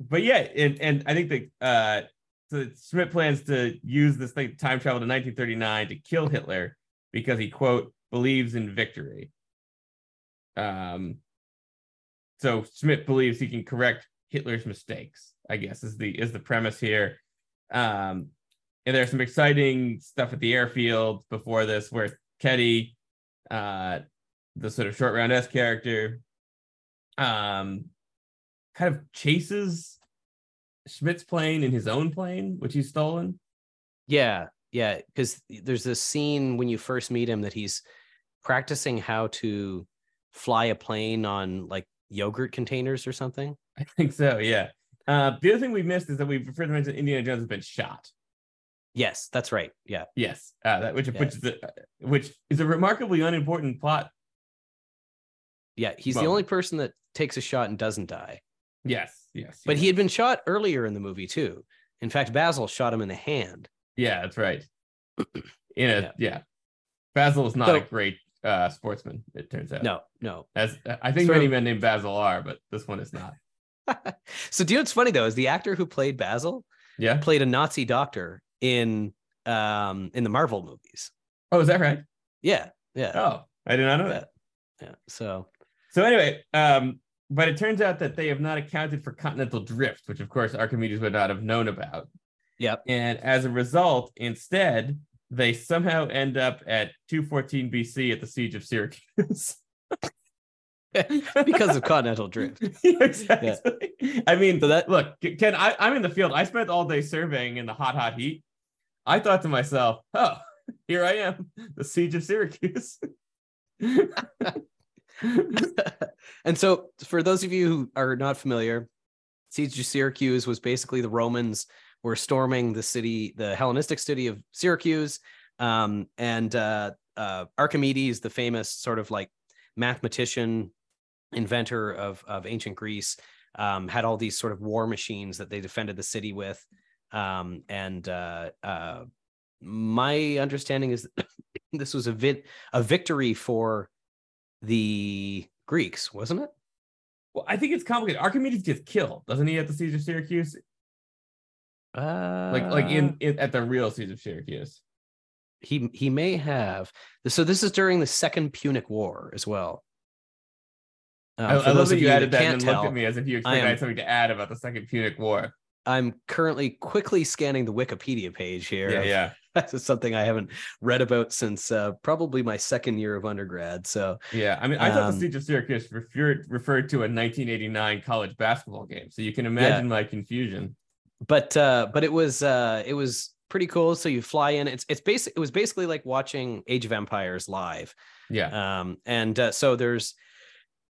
but yeah, and and I think that uh, so Schmidt plans to use this thing time travel to 1939 to kill Hitler because he quote believes in victory. Um, so Schmidt believes he can correct Hitler's mistakes. I guess is the is the premise here. Um, and there's some exciting stuff at the airfield before this where Teddy, uh, the sort of short round S character, um, kind of chases Schmidt's plane in his own plane, which he's stolen. Yeah, yeah, because there's this scene when you first meet him that he's practicing how to fly a plane on like yogurt containers or something. I think so. Yeah. Uh, the other thing we missed is that we prefer to mention Indiana Jones has been shot. Yes, that's right. Yeah. Yes, uh, that which yeah. which is a, which is a remarkably unimportant plot. Yeah, he's moment. the only person that takes a shot and doesn't die. Yes, yes. But he had been shot earlier in the movie too. In fact, Basil shot him in the hand. Yeah, that's right. in a yeah. yeah. Basil is not so, a great uh, sportsman. It turns out. No, no. As I think so, many men named Basil are, but this one is not. so, do you know what's funny though? Is the actor who played Basil? Yeah. Played a Nazi doctor in um in the Marvel movies. Oh, is that right? Yeah. Yeah. Oh, I did not know that. Yeah. So so anyway, um, but it turns out that they have not accounted for continental drift, which of course Archimedes would not have known about. Yep. And as a result, instead, they somehow end up at 214 BC at the siege of Syracuse. because of continental drift. exactly. Yeah. I mean, so that look, Ken, I, I'm in the field. I spent all day surveying in the hot, hot heat. I thought to myself, oh, here I am, the siege of Syracuse. and so, for those of you who are not familiar, siege of Syracuse was basically the Romans were storming the city, the Hellenistic city of Syracuse, um, and uh, uh, Archimedes, the famous sort of like mathematician inventor of of ancient Greece, um, had all these sort of war machines that they defended the city with. Um, and uh, uh, my understanding is this was a vit a victory for the Greeks, wasn't it? Well, I think it's complicated. Archimedes gets killed, doesn't he, at the siege of Syracuse? Uh, like like in, in at the real siege of Syracuse. He he may have. So this is during the Second Punic War as well. Um, I, I love that you added that, and tell, looked at me as if you expected I had something to add about the Second Punic War. I'm currently quickly scanning the Wikipedia page here. Yeah, yeah. That's something I haven't read about since uh, probably my second year of undergrad. So yeah, I mean, I um, thought the um, Siege of Syracuse referred referred to a 1989 college basketball game. So you can imagine yeah. my confusion. But uh, but it was uh, it was pretty cool. So you fly in. It's it's basic. It was basically like watching Age of Empires live. Yeah. Um, and uh, so there's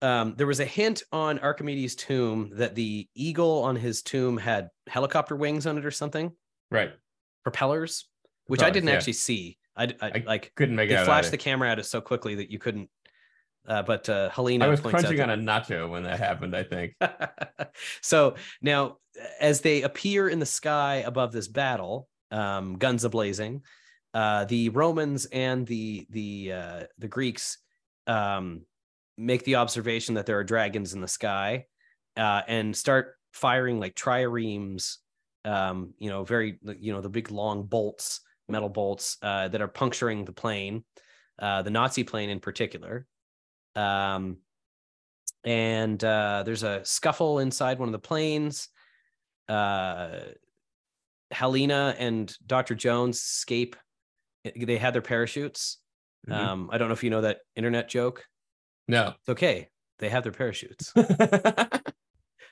um, there was a hint on Archimedes' tomb that the eagle on his tomb had helicopter wings on it or something. Right. Propellers, which Propellers, I didn't yeah. actually see. I, I, I, like couldn't make it. They flashed the camera at it so quickly that you couldn't. Uh, but uh, Helena, I was crunching on a nacho when that happened. I think. so now, as they appear in the sky above this battle, um, guns ablazing, uh, the Romans and the the uh, the Greeks um, make the observation that there are dragons in the sky uh, and start firing like triremes um, you know very you know the big long bolts metal bolts uh, that are puncturing the plane uh, the nazi plane in particular um, and uh, there's a scuffle inside one of the planes uh, helena and dr jones escape they had their parachutes. Mhm. Um, I don't know if you know that internet joke. No. It's okay. They have their parachutes.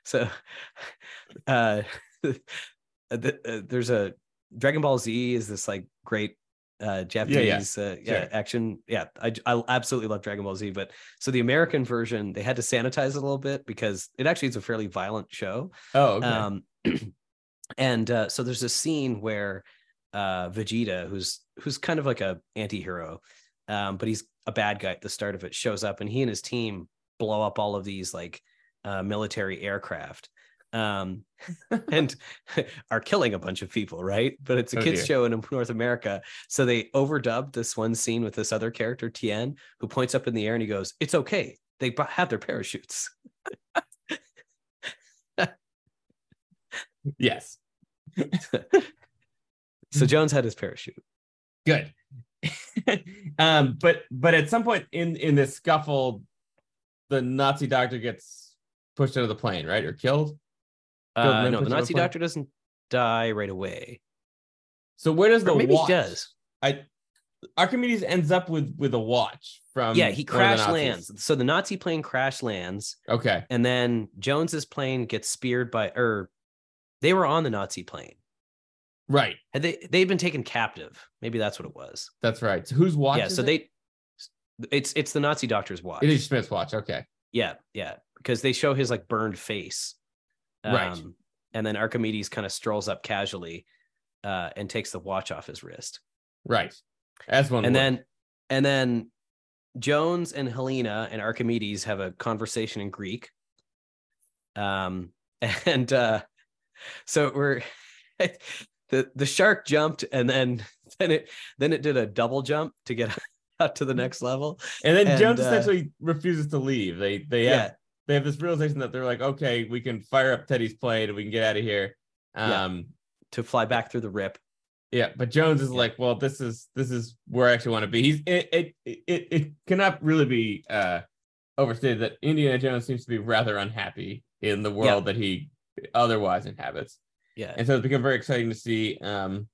So, uh, the, uh, there's a Dragon Ball Z is this like great uh Japanese uh, yeah Sure. action yeah I I absolutely love Dragon Ball Z but so the American version they had to sanitize it a little bit because it actually is a fairly violent show oh, okay. um and uh so there's a scene where uh Vegeta who's who's kind of like a anti-hero um but he's a bad guy at the start of it shows up and he and his team blow up all of these like uh military aircraft um and are killing a bunch of people right but it's a Oh, kids dear. show in north america so they overdubbed this one scene with this other character tien who points up in the air and he goes it's okay they have their parachutes yes. so jones had his parachute Good. um, but but at some point in in this scuffle, the Nazi doctor gets pushed out of the plane, right, or killed. Uh, no the pushed out of nazi doctor doesn't die right away. So where does the Or maybe watch? he does. I Archimedes ends up with with a watch from yeah he the crash lands. So the nazi plane crash lands Okay, and then jones's plane gets speared by or they were on the nazi plane right, had they they'd been taken captive maybe that's what it was that's right. So whose watch? yeah so it? they it's it's the nazi doctor's watch it is Smith's watch. Okay, yeah yeah because they show his like burned face Um, Right. and then archimedes kind of strolls up casually uh and takes the watch off his wrist right. As one. and would. then and then jones and helena and archimedes have a conversation in greek um and uh so we're the the shark jumped and then then it then it did a double jump to get out to the next level and then and, Jones uh, essentially refuses to leave. They they have yeah they have this realization that they're like, okay, we can fire up Teddy's plane and we can get out of here. Yeah. Um, to fly back through the rip Yeah, but Jones is Yeah. like, well, this is this is where I actually want to be. He's it it it, it cannot really be uh overstated that Indiana Jones seems to be rather unhappy in the world that he otherwise inhabits. Yeah. And so it's become very exciting to see um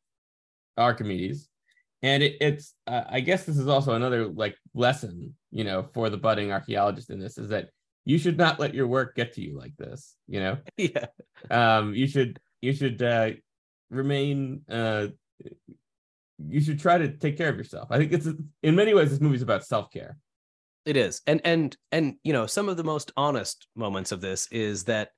Archimedes. And it, it's uh, I guess this is also another like lesson, you know, for the budding archaeologist in this is that you should not let your work get to you like this, you know? Yeah. Um you should you should uh remain uh you should try to take care of yourself. I think it's in many ways this movie's about self-care. It is. And and and you know, some of the most honest moments of this is that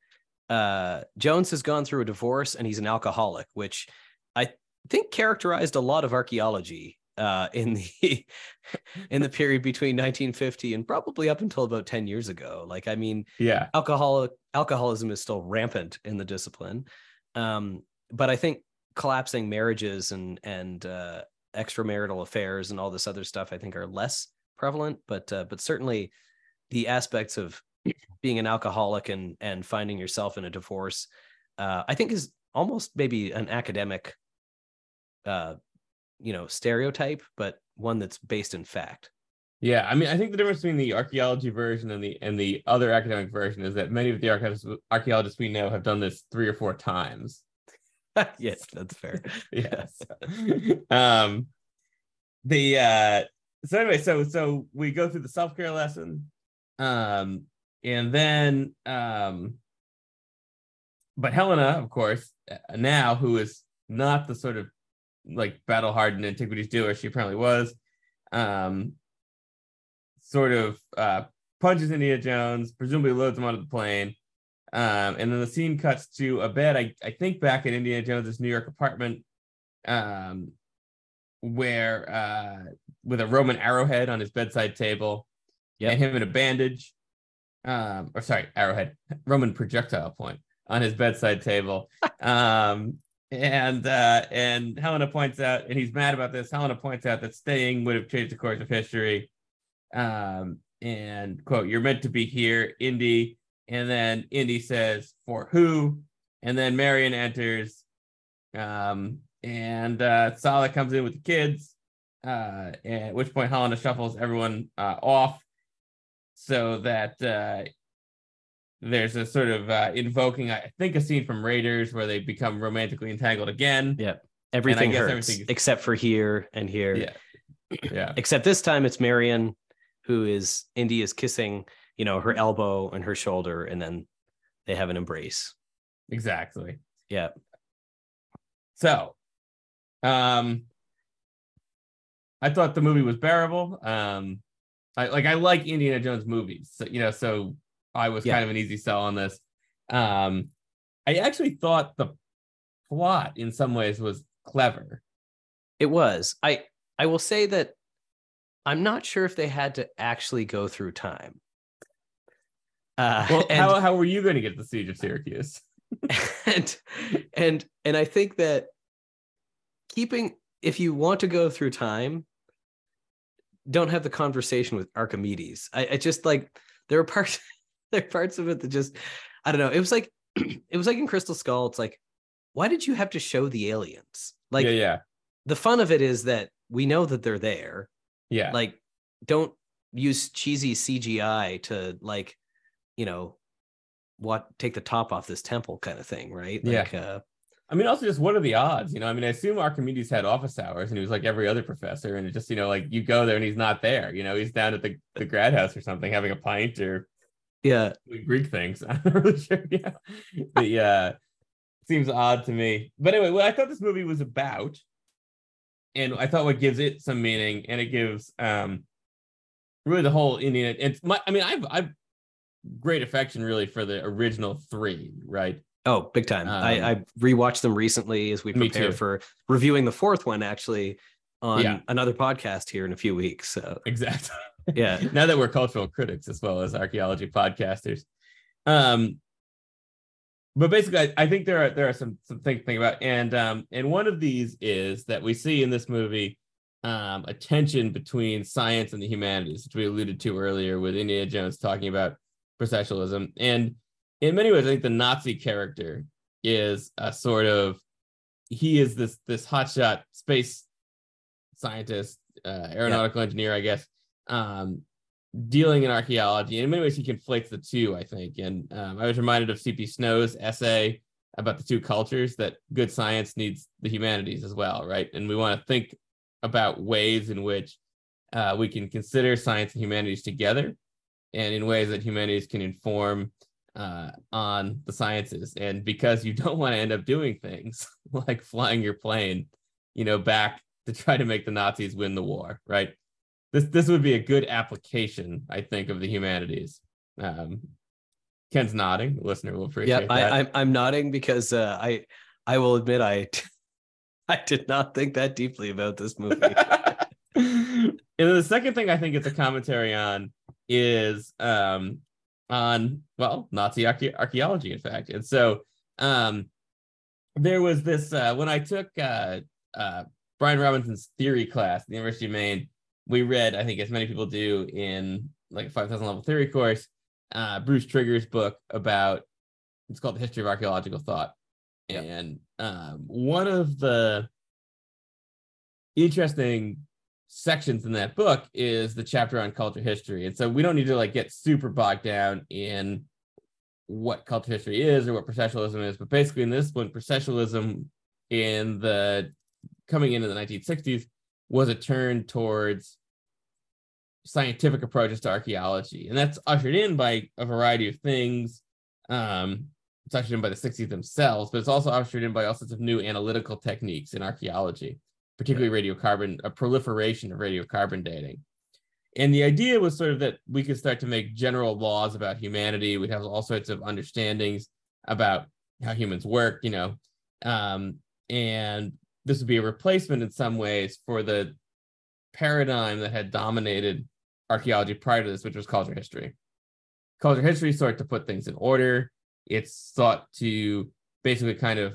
uh Jones has gone through a divorce and he's an alcoholic, which I think characterized a lot of archaeology uh in the in the period between 1950 and probably up until about 10 years ago. Like I mean, yeah alcoholic alcoholism is still rampant in the discipline. Um, but I think collapsing marriages and and uh extramarital affairs and all this other stuff I think are less prevalent, but uh, but certainly the aspects of being an alcoholic and and finding yourself in a divorce, uh, I think is almost maybe an academic, uh, you know, stereotype, but one that's based in fact. yeah i mean i think the difference between the archaeology version and the and the other academic version is that many of the archaeologists archaeologists we know have done this three or four times yes, that's fair. yes um the uh so anyway so so we go through the self-care lesson um and then um but helena of course uh, now who is not the sort of like battle hardened antiquities dealer she apparently was um sort of uh punches indiana jones presumably loads him onto the plane um, and then the scene cuts to a bed, I, I think back in Indiana Jones's New York apartment, um, where uh, with a Roman arrowhead on his bedside table, Yep. and him in a bandage, um, or sorry, arrowhead, Roman projectile point on his bedside table. um, and uh, and Helena points out, and he's mad about this. Helena points out that staying would have changed the course of history. Um, and quote, "You're meant to be here, Indy." And then Indy says, "For who?" And then Marion enters, um, and uh, Sallah comes in with the kids. Uh, at which point Helena shuffles everyone uh, off, so that uh, there's a sort of uh, invoking, I think, a scene from Raiders where they become romantically entangled again. Yep. Everything hurts everything is- except for here and here. Yeah. Yeah. Except this time it's Marion who is Indy is kissing, you know, her elbow and her shoulder, and then they have an embrace. Exactly. Yeah. So, um, I thought the movie was bearable. Um, I like I like Indiana Jones movies, so you know, so I was Yeah. kind of an easy sell on this. Um, I actually thought the plot in some ways was clever. It was. I I will say that I'm not sure if they had to actually go through time. Uh, Well, and, how how were you going to get the siege of Syracuse? and and and I think that keeping if you want to go through time, don't have the conversation with Archimedes. I, I just like there are parts there are parts of it that just I don't know. It was like it was like in Crystal Skull. It's like why did you have to show the aliens? Like yeah, yeah, the fun of it is that we know that they're there. yeah. Like don't use cheesy CGI to like you know what take the top off this temple kind of thing, right? Yeah. Like uh I mean, also just what are the odds? You know, I mean, I assume Archimedes had office hours and he was like every other professor, and it just, you know, like you go there and he's not there. You know, he's down at the, the grad house or something having a pint or yeah. doing Greek things. I'm not really sure. Yeah. But yeah, seems odd to me. But anyway, what I thought this movie was about, and I thought what gives it some meaning, and it gives um really the whole Indian. It's my, I mean, I've I've great affection really for the original three, right? Oh, big time. Um, I, I rewatched them recently as we prepare for reviewing the fourth one actually on Yeah. another podcast here in a few weeks. So Exactly. yeah. now that we're cultural critics as well as archaeology podcasters. Um, but basically, I, I think there are there are some some things to think about, and um, and one of these is that we see in this movie um, a tension between science and the humanities, which we alluded to earlier with Indiana Jones talking about processualism, and in many ways, I think the Nazi character is a sort of he is this this hotshot space scientist, uh, aeronautical engineer, I guess, um, dealing in archaeology. And in many ways, he conflates the two, I think. And um, I was reminded of C.P. Snow's essay about the two cultures that good science needs the humanities as well, right? And we want to think about ways in which uh, we can consider science and humanities together and in ways that humanities can inform uh, on the sciences. And because you don't want to end up doing things like flying your plane, you know, back to try to make the Nazis win the war, right? This this would be a good application, I think, of the humanities. Um, Ken's nodding. The listener will appreciate Yeah, that. I, I'm I'm nodding because uh, I I will admit I I did not think that deeply about this movie. and the second thing I think it's a commentary on is um on well Nazi archae- archaeology in fact. And so um there was this uh when I took uh uh Brian Robinson's theory class at the University of Maine we read I think as many people do in like a 5000 level theory course uh Bruce Trigger's book about it's called the history of archaeological thought. And um one of the interesting sections in that book is the chapter on culture history. And so we don't need to like get super bogged down in what culture history is or what processualism is, but basically in this one, processualism in the coming into the 1960s was a turn towards scientific approaches to archaeology. And that's ushered in by a variety of things. Um, it's ushered in by the 60s themselves, but it's also ushered in by all sorts of new analytical techniques in archaeology particularly radiocarbon, a proliferation of radiocarbon dating. And the idea was sort of that we could start to make general laws about humanity. We'd have all sorts of understandings about how humans work, you know. Um, and this would be a replacement in some ways for the paradigm that had dominated archaeology prior to this, which was culture history. Culture history sought to put things in order. It's sought to basically kind of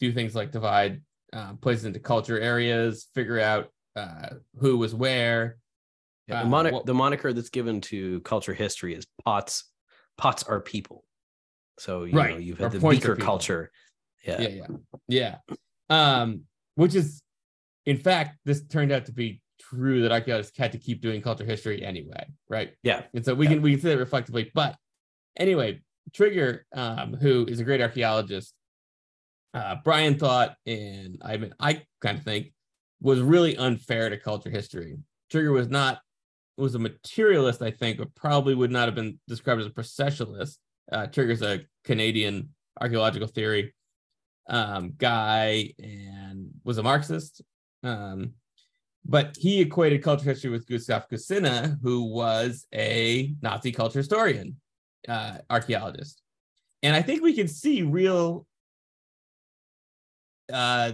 do things like divide uh, places into culture areas, figure out uh, who was where. Yeah, Uh, the, monic- what- the moniker that's given to culture history is pots. Pots are people. So you know you have or had the beaker culture. Yeah. Yeah, yeah, yeah. Um, which is, in fact, this turned out to be true that archaeologists had to keep doing culture history anyway, right? Yeah. And so we Yeah. can we can say that reflectively. But anyway, Trigger, um, who is a great archaeologist, uh, Brian thought, and I mean, I kind of think, was really unfair to culture history. Trigger was not was a materialist, I think, but probably would not have been described as a processionalist. Uh, Trigger's a Canadian archaeological theory um, guy and was a Marxist. Um, but he equated culture history with Gustav Kossinna, who was a Nazi culture historian, uh, archaeologist. And I think we can see real uh,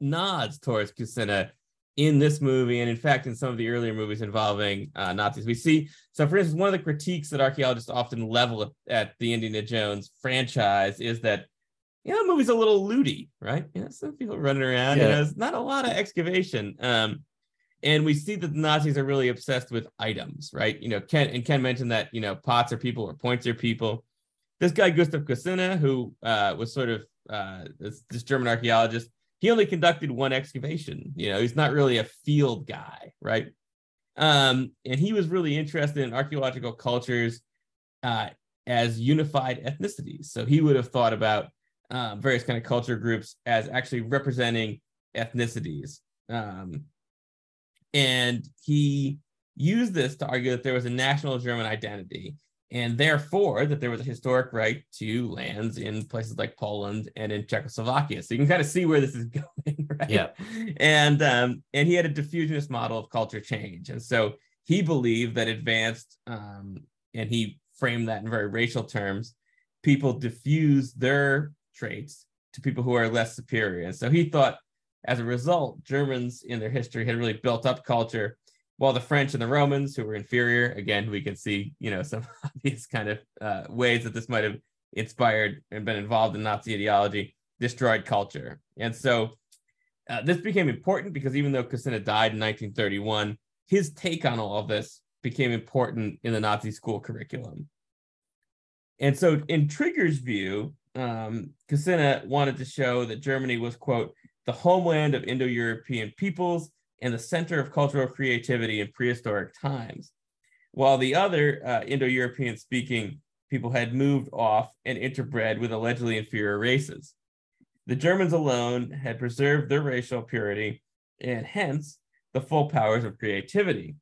nods towards Kossinna in this movie, and in fact, in some of the earlier movies involving uh, Nazis. We see, so for instance, one of the critiques that archaeologists often level at the Indiana Jones franchise is that you know, the movie's a little looty, right? You know, some people running around. Yeah. You know, it's not a lot of excavation. Um, and we see that the Nazis are really obsessed with items, right? You know, Ken and Ken mentioned that you know pots are people or points are people. This guy Gustav Kossinna, who uh, was sort of uh, this, this German archaeologist, he only conducted one excavation. You know, he's not really a field guy, right? Um, and he was really interested in archaeological cultures uh, as unified ethnicities. So he would have thought about um, various kind of culture groups as actually representing ethnicities. Um, and he used this to argue that there was a national German identity and therefore that there was a historic right to lands in places like Poland and in Czechoslovakia. So you can kind of see where this is going, right? Yeah. And um, and he had a diffusionist model of culture change, and so he believed that advanced, um, and he framed that in very racial terms. People diffuse their traits to people who are less superior. And so he thought, as a result, Germans in their history had really built up culture, while the French and the Romans, who were inferior, again, we can see, you know, some obvious kind of uh, ways that this might have inspired and been involved in Nazi ideology, destroyed culture. And so uh, this became important because even though Kossinna died in 1931, his take on all of this became important in the Nazi school curriculum. And so, in Trigger's view, um, Kossinna wanted to show that Germany was, quote, the homeland of Indo European peoples and the center of cultural creativity in prehistoric times, while the other uh, Indo European speaking people had moved off and interbred with allegedly inferior races. The Germans alone had preserved their racial purity and hence the full powers of creativity.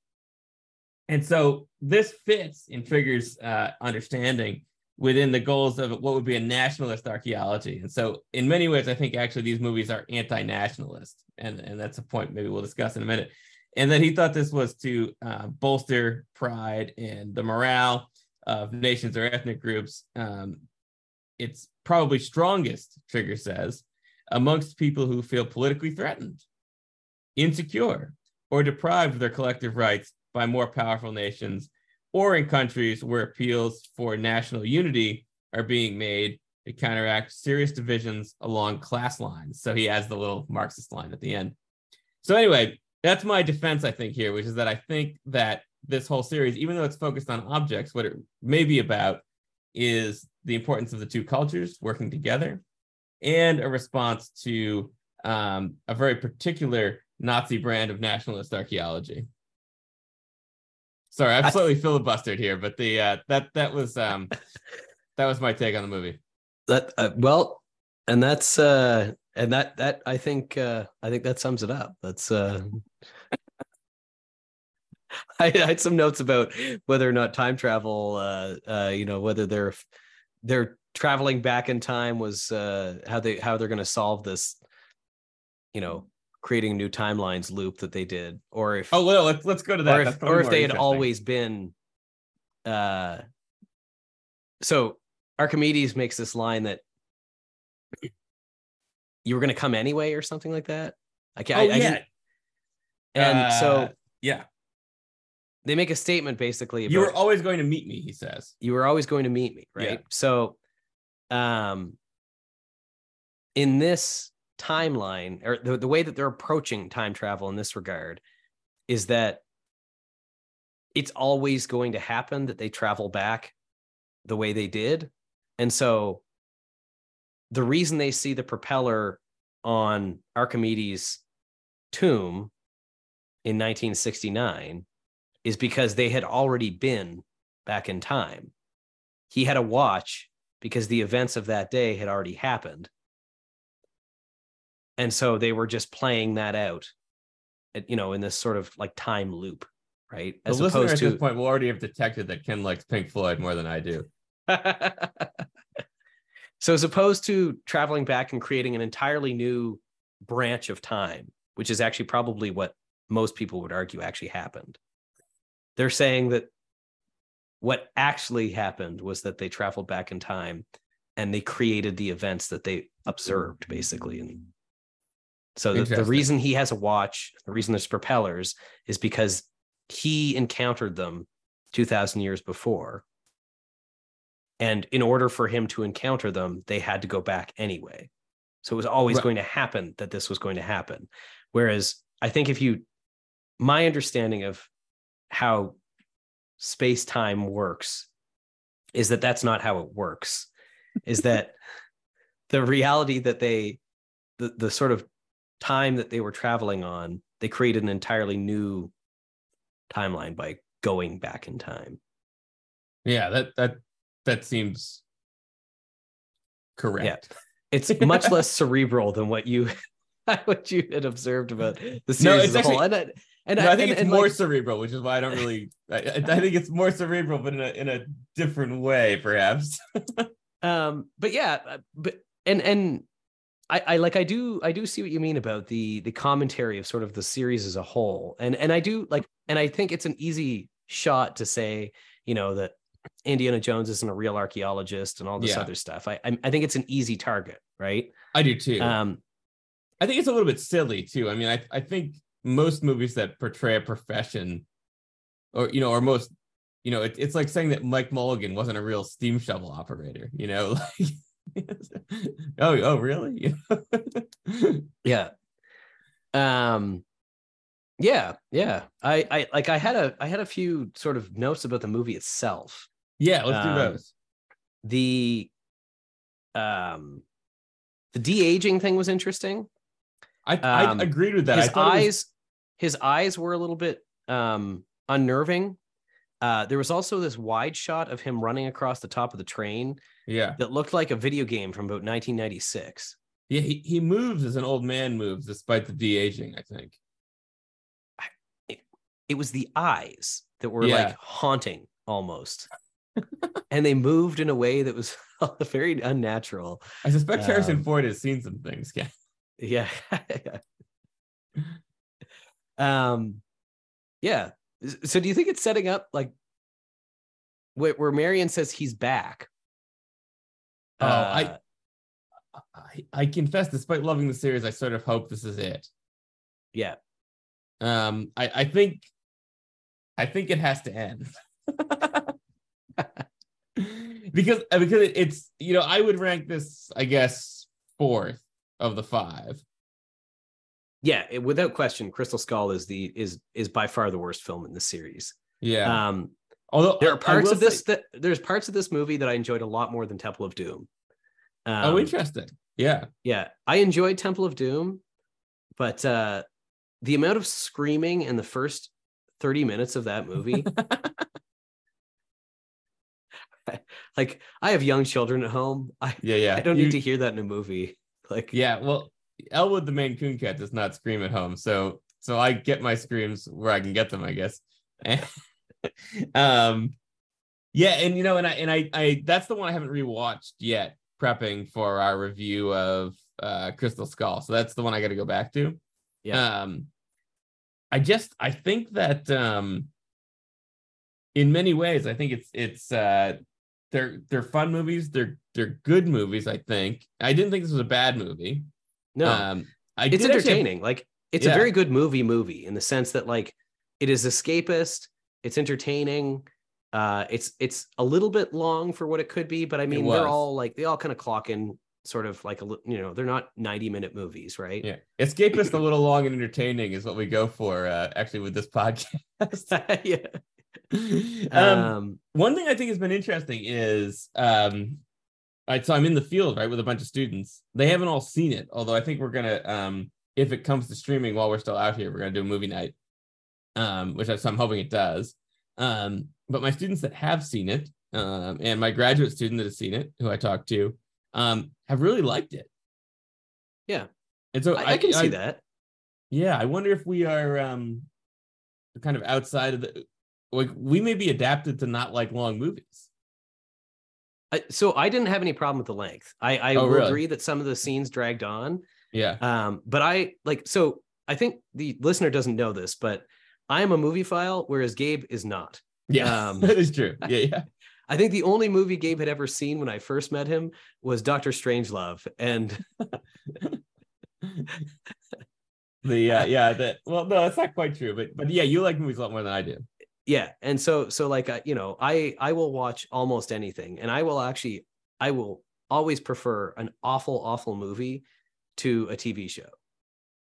And so this fits in Trigger's uh, understanding within the goals of what would be a nationalist archaeology. And so, in many ways, I think actually these movies are anti-nationalist, and and that's a point maybe we'll discuss in a minute. And that he thought this was to uh, bolster pride and the morale of nations or ethnic groups. Um, it's probably strongest, Trigger says, amongst people who feel politically threatened, insecure, or deprived of their collective rights by more powerful nations or in countries where appeals for national unity are being made to counteract serious divisions along class lines. So he has the little Marxist line at the end. So, anyway, that's my defense, I think, here, which is that I think that this whole series, even though it's focused on objects, what it may be about is the importance of the two cultures working together and a response to um, a very particular Nazi brand of nationalist archaeology. Sorry, I've slightly filibustered here, but the uh, that that was um that was my take on the movie. That uh, well, and that's uh and that that I think uh I think that sums it up. That's uh I, I had some notes about whether or not time travel uh uh you know whether they're they're traveling back in time was uh how they how they're going to solve this you know creating new timelines loop that they did, or if oh well, let's let's go to that. Or if, or if they had always been. Uh, so Archimedes makes this line that you were going to come anyway, or something like that. I can't. Oh, I, yeah. I and uh, so yeah, they make a statement basically. About, you were always going to meet me. He says you were always going to meet me, right? Yeah. So, um, in this timeline or the, the way that they're approaching time travel in this regard is that it's always going to happen that they travel back the way they did. And so the reason they see the propeller on Archimedes' tomb in 1969 is because they had already been back in time. He had a watch because the events of that day had already happened and so they were just playing that out, at- you know, in this sort of like time loop, right? As listener opposed at this point we'll already have detected that Ken likes Pink Floyd more than I do. so as opposed to traveling back and creating an entirely new branch of time, which is actually probably what most people would argue actually happened. They're saying that what actually happened was that they traveled back in time and they created the events that they observed basically and so the, the reason he has a watch the reason there's propellers is because he encountered them 2000 years before. And in order for him to encounter them they had to go back anyway. So it was always Right. going to happen that this was going to happen. Whereas i think if you my understanding of how space time works is that that's not how it works is that the reality that they the, the sort of time that they were traveling on they created an entirely new timeline by going back in time Yeah, that that that seems correct. Yeah. it's much less cerebral than what you what you had observed about the series No, as a whole and I, and No, I think and- it's and, more like, cerebral, which is why I don't really. I, I I think it's more cerebral, but in a in a different way, perhaps. um but yeah uh, but and and I, I like I do I do see what you mean about the the commentary of sort of the series as a whole and and I do like and I think it's an easy shot to say you know that Indiana Jones isn't a real archaeologist and all this Yeah. other stuff I I I think it's an easy target right I do too. um I think it's a little bit silly too. I mean, I I think most movies that portray a profession, or you know, or most, you know, it, it's like saying that Mike Mulligan wasn't a real steam shovel operator. You know, like, oh, oh, really? yeah um yeah yeah I I like I had a I had a few sort of notes about the movie itself yeah, let's do Um, those. the um the de-aging thing was interesting I um, I agreed with that. his it was- eyes his eyes were a little bit um unnerving uh there was also this wide shot of him running across the top of the train yeah, that looked like a video game from about 1996 yeah. He, he moves as an old man moves, despite the de aging. I think. it was the eyes that were Yeah. like haunting almost and they moved in a way that was very unnatural I suspect Harrison Um, Ford has seen some things. Yeah. yeah um yeah so do you think it's setting up like where, where marion says he's back Oh, I- Uh, I, I confess, despite loving the series, I sort of hope this is it. yeah Um, I, I think, I think it has to end. because because it's you know I would rank this I guess fourth of the five. Yeah it- without question crystal skull is the is is by far the worst film in the series Yeah. um Although there are parts of this say- that there's parts of this movie that i enjoyed a lot more than temple of doom um, oh, interesting. Yeah. yeah i enjoyed temple of doom but uh the amount of screaming in the first 30 minutes of that movie like i have young children at home i, Yeah. Yeah. I don't You- need to hear that in a movie like Yeah. Well, Elwood the Maine Coon cat does not scream at home, so so I get my screams where I can get them, I guess. um, yeah, and you know, and I and I I that's the one I haven't rewatched yet, prepping for our review of uh Crystal Skull. So that's the one I got to go back to. Yeah. Um, I just I think that um, in many ways, I think it's it's uh they're they're fun movies. They're they're good movies. I think I didn't think this was a bad movie. No. Um, I it's did actually entertaining. Like it's a very good movie movie in the sense that like it is escapist it's entertaining uh it's it's a little bit long for what it could be but i mean they're all like they all kind of clock in sort of like a you know they're not 90 minute movies right? Yeah, escapist a little long and entertaining is what we go for. Uh, actually, with this podcast. yeah. Um, um one thing I think has been interesting is um right, so I'm in the field, right, with a bunch of students. They haven't all seen it, although I think we're gonna um if it comes to streaming while we're still out here, we're gonna do a movie night. Um, which I, so I'm hoping it does. Um, but my students that have seen it, um, and my graduate student that has seen it, who I talked to, um, have really liked it. Yeah. And so I, I can see that. Yeah, I wonder if we are um kind of outside of the like we may be adapted to not like long movies. I, so I didn't have any problem with the length. I, I Oh, will really? agree that some of the scenes dragged on. Yeah. Um, but I like so I think the listener doesn't know this, but I am a movie file, whereas Gabe is not. Yeah. Um, that is true. Yeah, yeah. I think the only movie Gabe had ever seen when I first met him was Doctor Strangelove, and The uh, yeah, that well, no, that's not quite true, but but yeah, you like movies a lot more than I do. Yeah, and so so like uh, you know, I I will watch almost anything, and I will actually I will always prefer an awful awful movie to a TV show.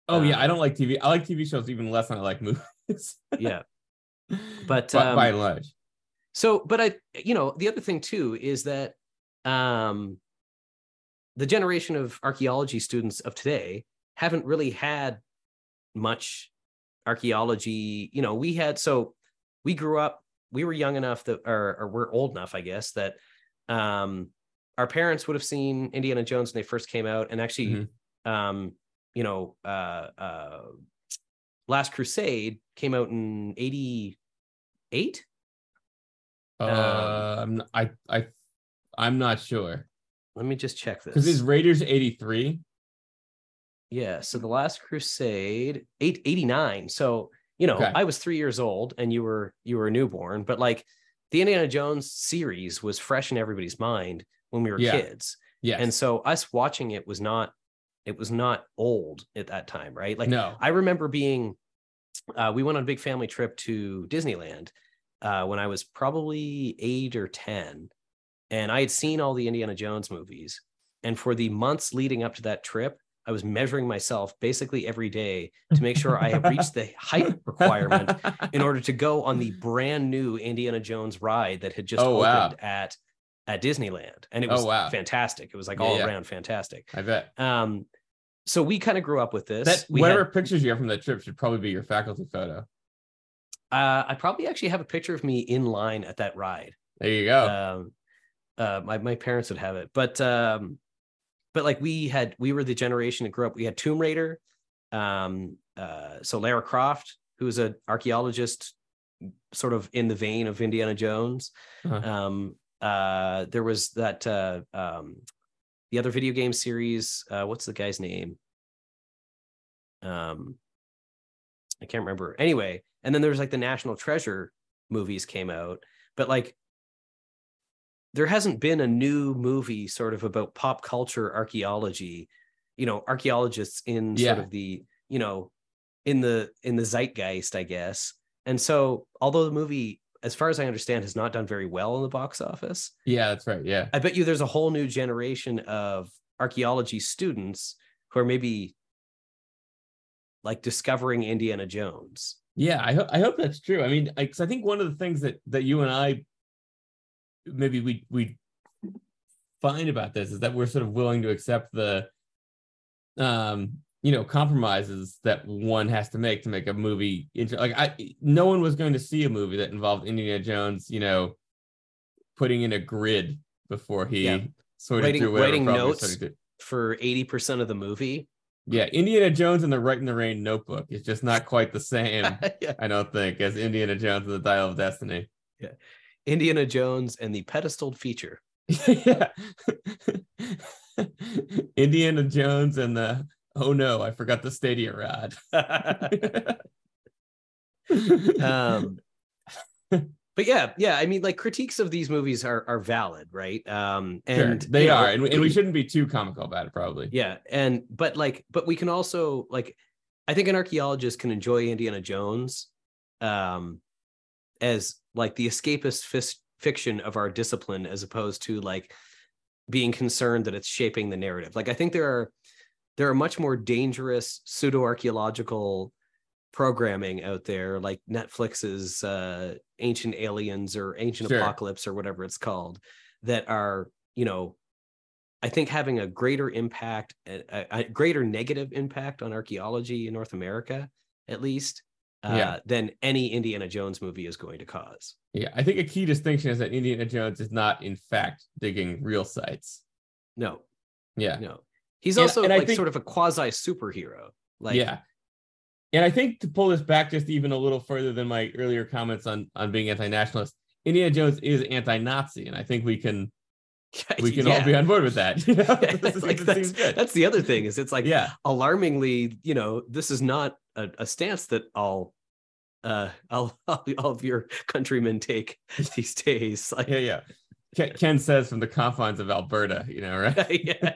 Oh yeah, Um, I don't like TV. I like TV shows even less than I like movies. Yeah. But, by, by um, and large, So, but I, you know, the other thing too is that um, the generation of archaeology students of today haven't really had much archaeology. You know, we had so we grew up, we were young enough that, or, or we're old enough, I guess, that um, our parents would have seen Indiana Jones when they first came out, and actually, um, you know, uh, uh, Last Crusade came out in '88. uh, I'm not, I I I'm not sure Let me just check this. because is Raiders '83. Yeah, so the last crusade, eight, 89. So, you know, Okay. I was three years old and you were you were a newborn, but like the Indiana Jones series was fresh in everybody's mind when we were Yeah. kids. yeah And so us watching it was not it was not old at that time, right? Like no. I remember being uh we went on a big family trip to Disneyland uh when I was probably eight or ten. And I had seen all the Indiana Jones movies. And for the months leading up to that trip, I was measuring myself basically every day to make sure I had reached the height requirement in order to go on the brand new Indiana Jones ride that had just Oh, wow. opened at at Disneyland. And it Oh, was wow. fantastic. It was like Yeah, all yeah. around fantastic. I bet Um so we kind of grew up with this. that whatever had- pictures you have from that trip should probably be your faculty photo. uh, I probably actually have a picture of me in line at that ride. There you go. um uh my, my parents would have it but um but like we had we were the generation that grew up we had tomb raider um uh so lara croft who's an archaeologist sort of in the vein of indiana jones. Uh-huh. um uh there was that uh um the other video game series uh what's the guy's name? Um i can't remember. Anyway and then there was like the national treasure movies came out but like there hasn't been a new movie sort of about pop culture archaeology you know archaeologists in sort of the you know in the in the zeitgeist i guess and so although the movie as far as i understand has not done very well in the box office yeah, that's right. Yeah. i bet you there's a whole new generation of archaeology students who are maybe like discovering indiana jones Yeah, I hope I hope that's true. I mean, I, I think one of the things that that you and I maybe we we find about this is that we're sort of willing to accept the um you know compromises that one has to make to make a movie like I no one was going to see a movie that involved Indiana Jones, you know, putting in a grid before he Yeah. sorted Writing- through writing notes. for 80% of the movie Yeah, Indiana Jones and the Right in the Rain notebook is just not quite the same. yeah. I don't think, as Indiana Jones and the Dial of Destiny. Indiana jones and the pedestaled feature yeah. Indiana Jones and the oh no, I forgot the Stadia rod. um but yeah yeah i mean like critiques of these movies are are valid right um Sure, and they you know, are, and we, and we shouldn't be too comical about it, probably. yeah and but like but we can also like i think an archaeologist can enjoy indiana jones um as like the escapist fis- fiction of our discipline as opposed to like being concerned that it's shaping the narrative like i think there are there are much more dangerous pseudo archaeological programming out there like netflix's uh ancient aliens or ancient Sure. apocalypse or whatever it's called that are you know i think having a greater impact a- a greater negative impact on archaeology in north america at least uh, Yeah. than any indiana jones movie is going to cause Yeah, I think a key distinction is that Indiana Jones is not, in fact, digging real sites. no Yeah, no He's also and I like think- sort of a quasi superhero. Like yeah. And I think to pull this back just even a little further than my earlier comments on on being anti-nationalist, Indiana Jones is anti-Nazi, and I think we can we can all be on board with that. You know? Like that's, that's the other thing is it's like yeah, alarmingly, you know, this is not a, a stance that all uh all, all of your countrymen take these days. Like yeah, yeah. Ken, says from the confines of Alberta, you know, right? yeah.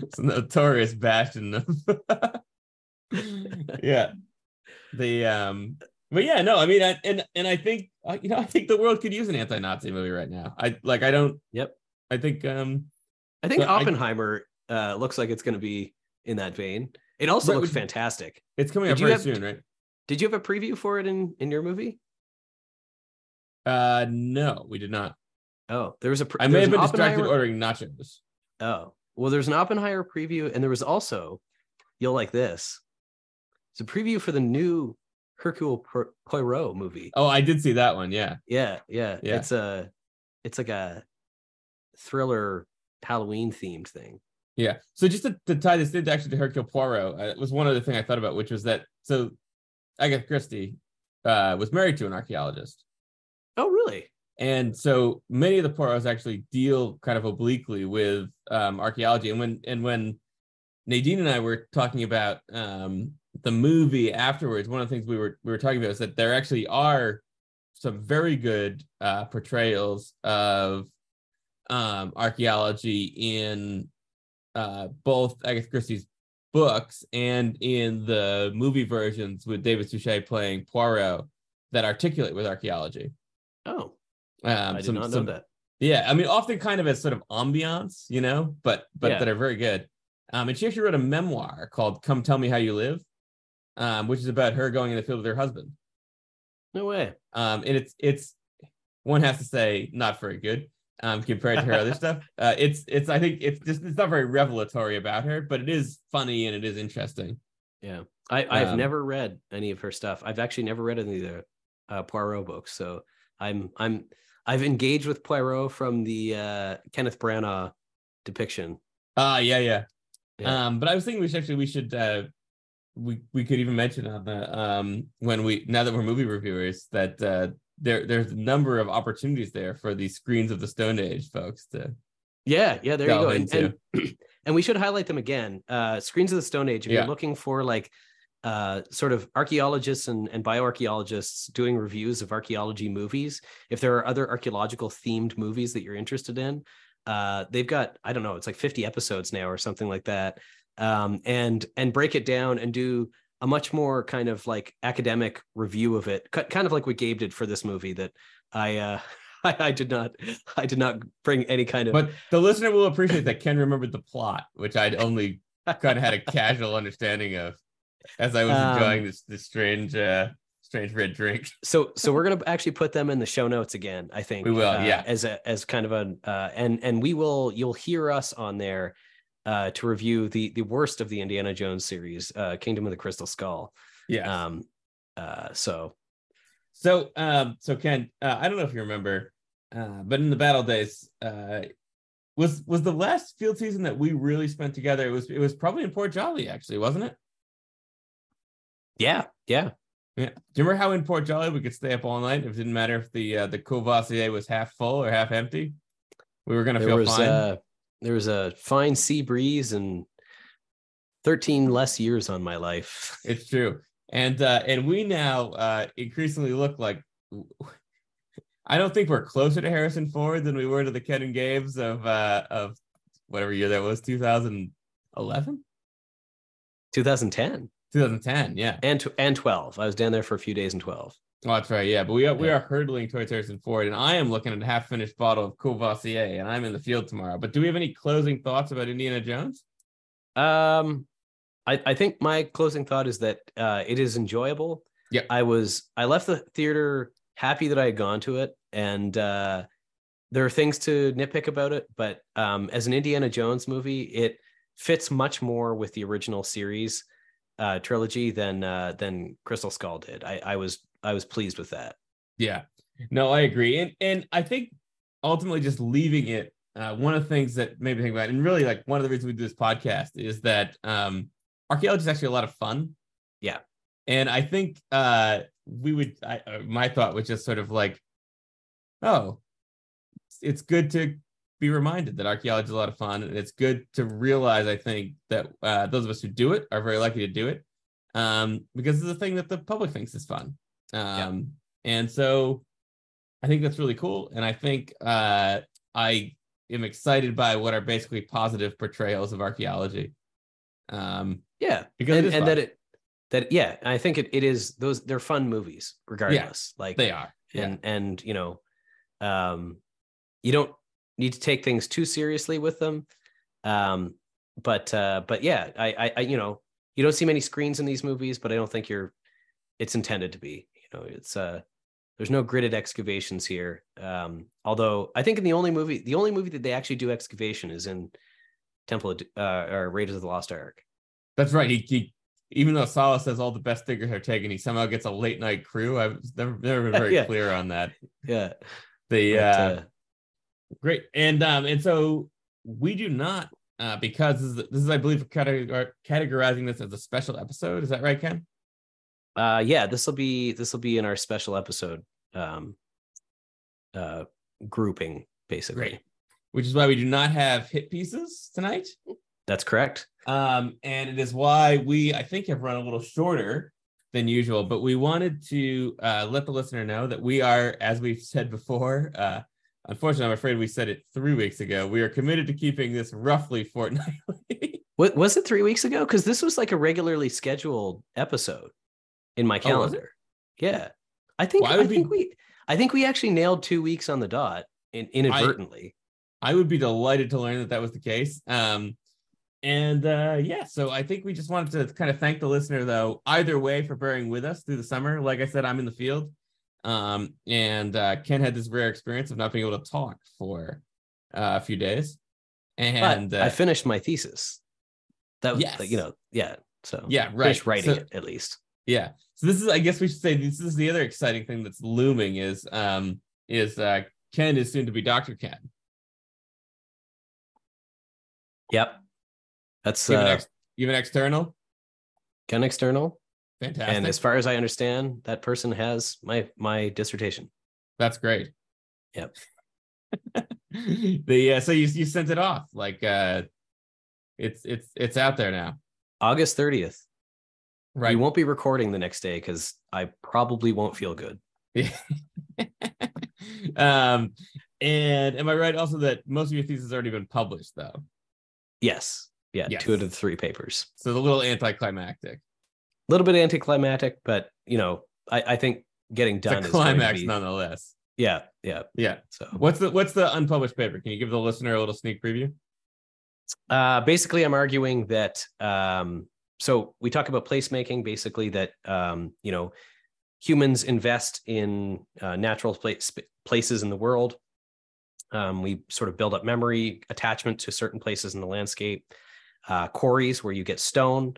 it's a notorious bastion of yeah the um but yeah no i mean I, and and i think uh, you know i think the world could use an anti-nazi movie right now i like i don't Yep. i think um I think So I- Oppenheimer uh looks like it's gonna be in that vein. It also looks would- fantastic. it's coming Did up very have- soon right Did you have a preview for it in in your movie? uh no we did not Oh, there was a. Pre- i may have been distracted ordering nachos Oh, well, there's an Oppenheimer preview, and there was also, you'll like this. It's a preview for the new Hercule Poir- Poirot movie. oh i did see that one yeah Yeah, yeah, Yeah. It's a, it's like a thriller Halloween themed thing. Yeah so just to, to tie this into actually to hercule poirot uh, it was one other thing i thought about which was that so agatha christie uh was married to an archaeologist Oh, really? and so many of the Poirots actually deal kind of obliquely with um, archaeology. And when and when Nadine and I were talking about um, the movie afterwards, one of the things we were we were talking about is that there actually are some very good uh, portrayals of um, archaeology in uh, both Agatha Christie's books and in the movie versions with David Suchet playing Poirot that articulate with archaeology. Oh, Um, I did some- not some- know that. yeah, I mean, often kind of as sort of ambiance, you know, but but Yeah. that are very good. Um, and she actually wrote a memoir called "Come Tell Me How You Live," um, which is about her going in the field with her husband. No way. Um, and it's it's one has to say not very good um, compared to her other stuff. Uh, it's it's I think it's just it's not very revelatory about her, but it is funny and it is interesting. Yeah, I I've Um, never read any of her stuff. I've actually never read any of the uh, Poirot books, so I'm I'm I've engaged with Poirot from the uh, Kenneth Branagh depiction. Ah, yeah, yeah. Yeah. Um, but I was thinking we should actually we should uh we we could even mention on the um when we now that we're movie reviewers that uh there there's a number of opportunities there for the screens of the Stone Age folks to Yeah, yeah, there you go. And, and, and we should highlight them again. Uh, Screens of the Stone Age. If Yeah. you're looking for like uh, sort of archaeologists and, and bioarchaeologists doing reviews of archaeology movies, if there are other archaeological themed movies that you're interested in, uh, they've got I don't know, it's like 50 episodes now or something like that. Um, and and break it down and do a much more kind of like academic review of it, ki- kind of like what Gabe did for this movie that I uh, I, I did not I did not bring any kind of but the listener will appreciate that Ken remembered the plot, which I'd only kind of had a casual understanding of as I was Um, enjoying this this strange uh strange red drink. so so we're gonna actually put them in the show notes again i think We will, uh, yeah. as a as kind of a uh and and we will you'll hear us on there uh to review the the worst of the indiana jones series uh kingdom of the crystal skull Yeah. um uh so So, um, so Ken, uh, I don't know if you remember, uh, but in the battle days, uh, was was the last field season that we really spent together? It was it was probably in Port Joli, actually, wasn't it? yeah yeah Yeah. Do you remember how in Port Joli we could stay up all night? It didn't matter if the uh, the Courvoisier was half full or half empty. We were gonna there feel was fine. uh there was a fine sea breeze and 13 less years on my life It's true. And uh and we now uh increasingly look like I don't think we're closer to Harrison Ford than we were to the Ken and Gabe's of uh of whatever year that was, 2011? 2010 2010, yeah. and and 12 i was down there for a few days in 12 Oh, that's right, yeah. But we are we are hurdling towards Harrison Ford, and I am looking at a half finished bottle of Courvoisier, and I'm in the field tomorrow. But do we have any closing thoughts about Indiana Jones? Um, I, I think my closing thought is that uh, it is enjoyable. Yeah. I was I left the theater happy that I had gone to it, and uh, there are things to nitpick about it, but um, as an Indiana Jones movie, it fits much more with the original series uh, trilogy than uh, than Crystal Skull did. I, I was I was pleased with that. Yeah. No, I agree. And and I think ultimately just leaving it uh, one of the things that made me think about, it, and really like one of the reasons we do this podcast is that um, archaeology is actually a lot of fun. Yeah. And I think uh, we would, I, uh, my thought was just sort of like, oh, it's good to be reminded that archaeology is a lot of fun. And it's good to realize, I think, that uh, those of us who do it are very lucky to do it um, because it's a thing that the public thinks is fun. Um, yeah. And so I think that's really cool. And I think uh, I am excited by what are basically positive portrayals of archaeology. Um, yeah, because and, and that it that yeah, I think it, it is those they're fun movies regardless. Yeah, like they are, and yeah. and you know, um, you don't need to take things too seriously with them. Um, but uh, but yeah, I, I I you know you don't see many screens in these movies, but I don't think you're it's intended to be. Know, it's uh there's no gridded excavations here. Um, although I think in the only movie, the only movie that they actually do excavation is in Temple of, uh, or Raiders of the Lost Ark. That's right. He, he even though Sallah says all the best diggers are taken, he somehow gets a late night crew. I've never never been very yeah. clear on that. Yeah. The but, uh, uh, great and um and so we do not uh because this is, this is I believe categorizing this as a special episode. Is that right, Ken? Uh yeah this will be this will be in our special episode um uh grouping basically. Great. which is why we do not have hit pieces tonight. That's correct. Um and it is why we i think have run a little shorter than usual but we wanted to uh let the listener know that we are as we've said before uh unfortunately i'm afraid we said it three weeks ago we are committed to keeping this roughly fortnightly. What was it three weeks ago? Because this was like a regularly scheduled episode in my oh, calendar. Oh, yeah. I think well, I, I think be... we I think we actually nailed two weeks on the dot in, inadvertently. I, I would be delighted to learn that that was the case. Um, and uh, yeah, so I think we just wanted to kind of thank the listener though, either way for bearing with us through the summer. Like I said, I'm in the field. Um, and uh, Ken had this rare experience of not being able to talk for uh, a few days. And I finished my thesis. That was, yes. you know, yeah. So yeah, right. writing so, it at least. Yeah. So this is, I guess we should say, this is the other exciting thing that's looming is, um, is uh, Ken is soon to be Dr. Ken. Yep. That's even, uh, ex- even external. Ken external. Fantastic. And as far as I understand, that person has my my dissertation. That's great. Yep. the uh, so you you sent it off like uh it's it's it's out there now. August 30th. Right. We won't be recording the next day because I probably won't feel good. um, and am I right also that most of your thesis has already been published though? Yes. Yeah. Yes. Two out of the three papers. So the little anticlimactic. A little bit anticlimactic, but you know, I, I think getting done is climax be, nonetheless. Yeah. Yeah. Yeah. So what's the what's the unpublished paper? Can you give the listener a little sneak preview? Uh, basically, I'm arguing that um, so we talk about placemaking basically that um, you know humans invest in uh, natural place, places in the world. Um, we sort of build up memory attachment to certain places in the landscape. Uh, quarries where you get stone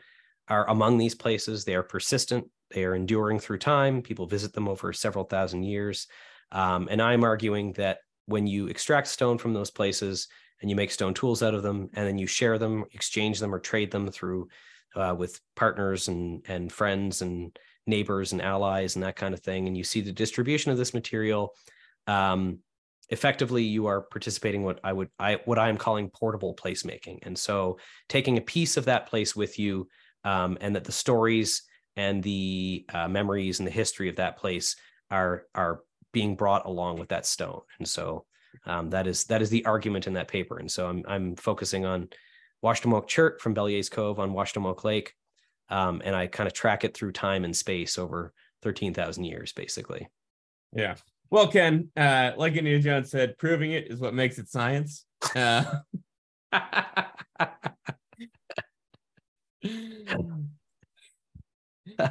are among these places. They are persistent. They are enduring through time. People visit them over several thousand years. Um, and i'm arguing that when you extract stone from those places and you make stone tools out of them and then you share them exchange them or trade them through uh, with partners and and friends and neighbors and allies and that kind of thing. And you see the distribution of this material. Um, effectively you are participating what i would i what i'm calling portable placemaking. And so taking a piece of that place with you um, and that the stories and the uh, memories and the history of that place are are being brought along with that stone. And so um, that is that is the argument in that paper. And so i'm i'm focusing on Washademoak Chert from Belyea's Cove on Washademoak Lake. Um, and I kind of track it through time and space over 13,000 years, basically. Yeah. Well, Ken, uh, like Indiana Jones said, proving it is what makes it science. Uh,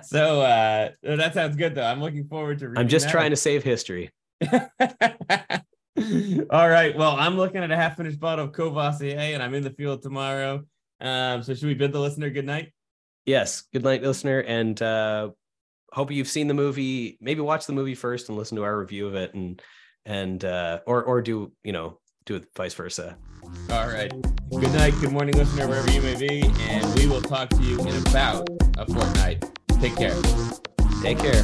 so uh, that sounds good, though. I'm looking forward to. I'm just trying to save history. All right. Well, I'm looking at a half finished bottle of Courvoisier and I'm in the field tomorrow. Um, so should we bid the listener good night? Yes. Good night, listener. And uh hope you've seen the movie. Maybe watch the movie first and listen to our review of it and and uh or or do, you know, do it vice versa. All right. Good night, good morning, listener, wherever you may be, and we will talk to you in about a fortnight. Take care. Take care.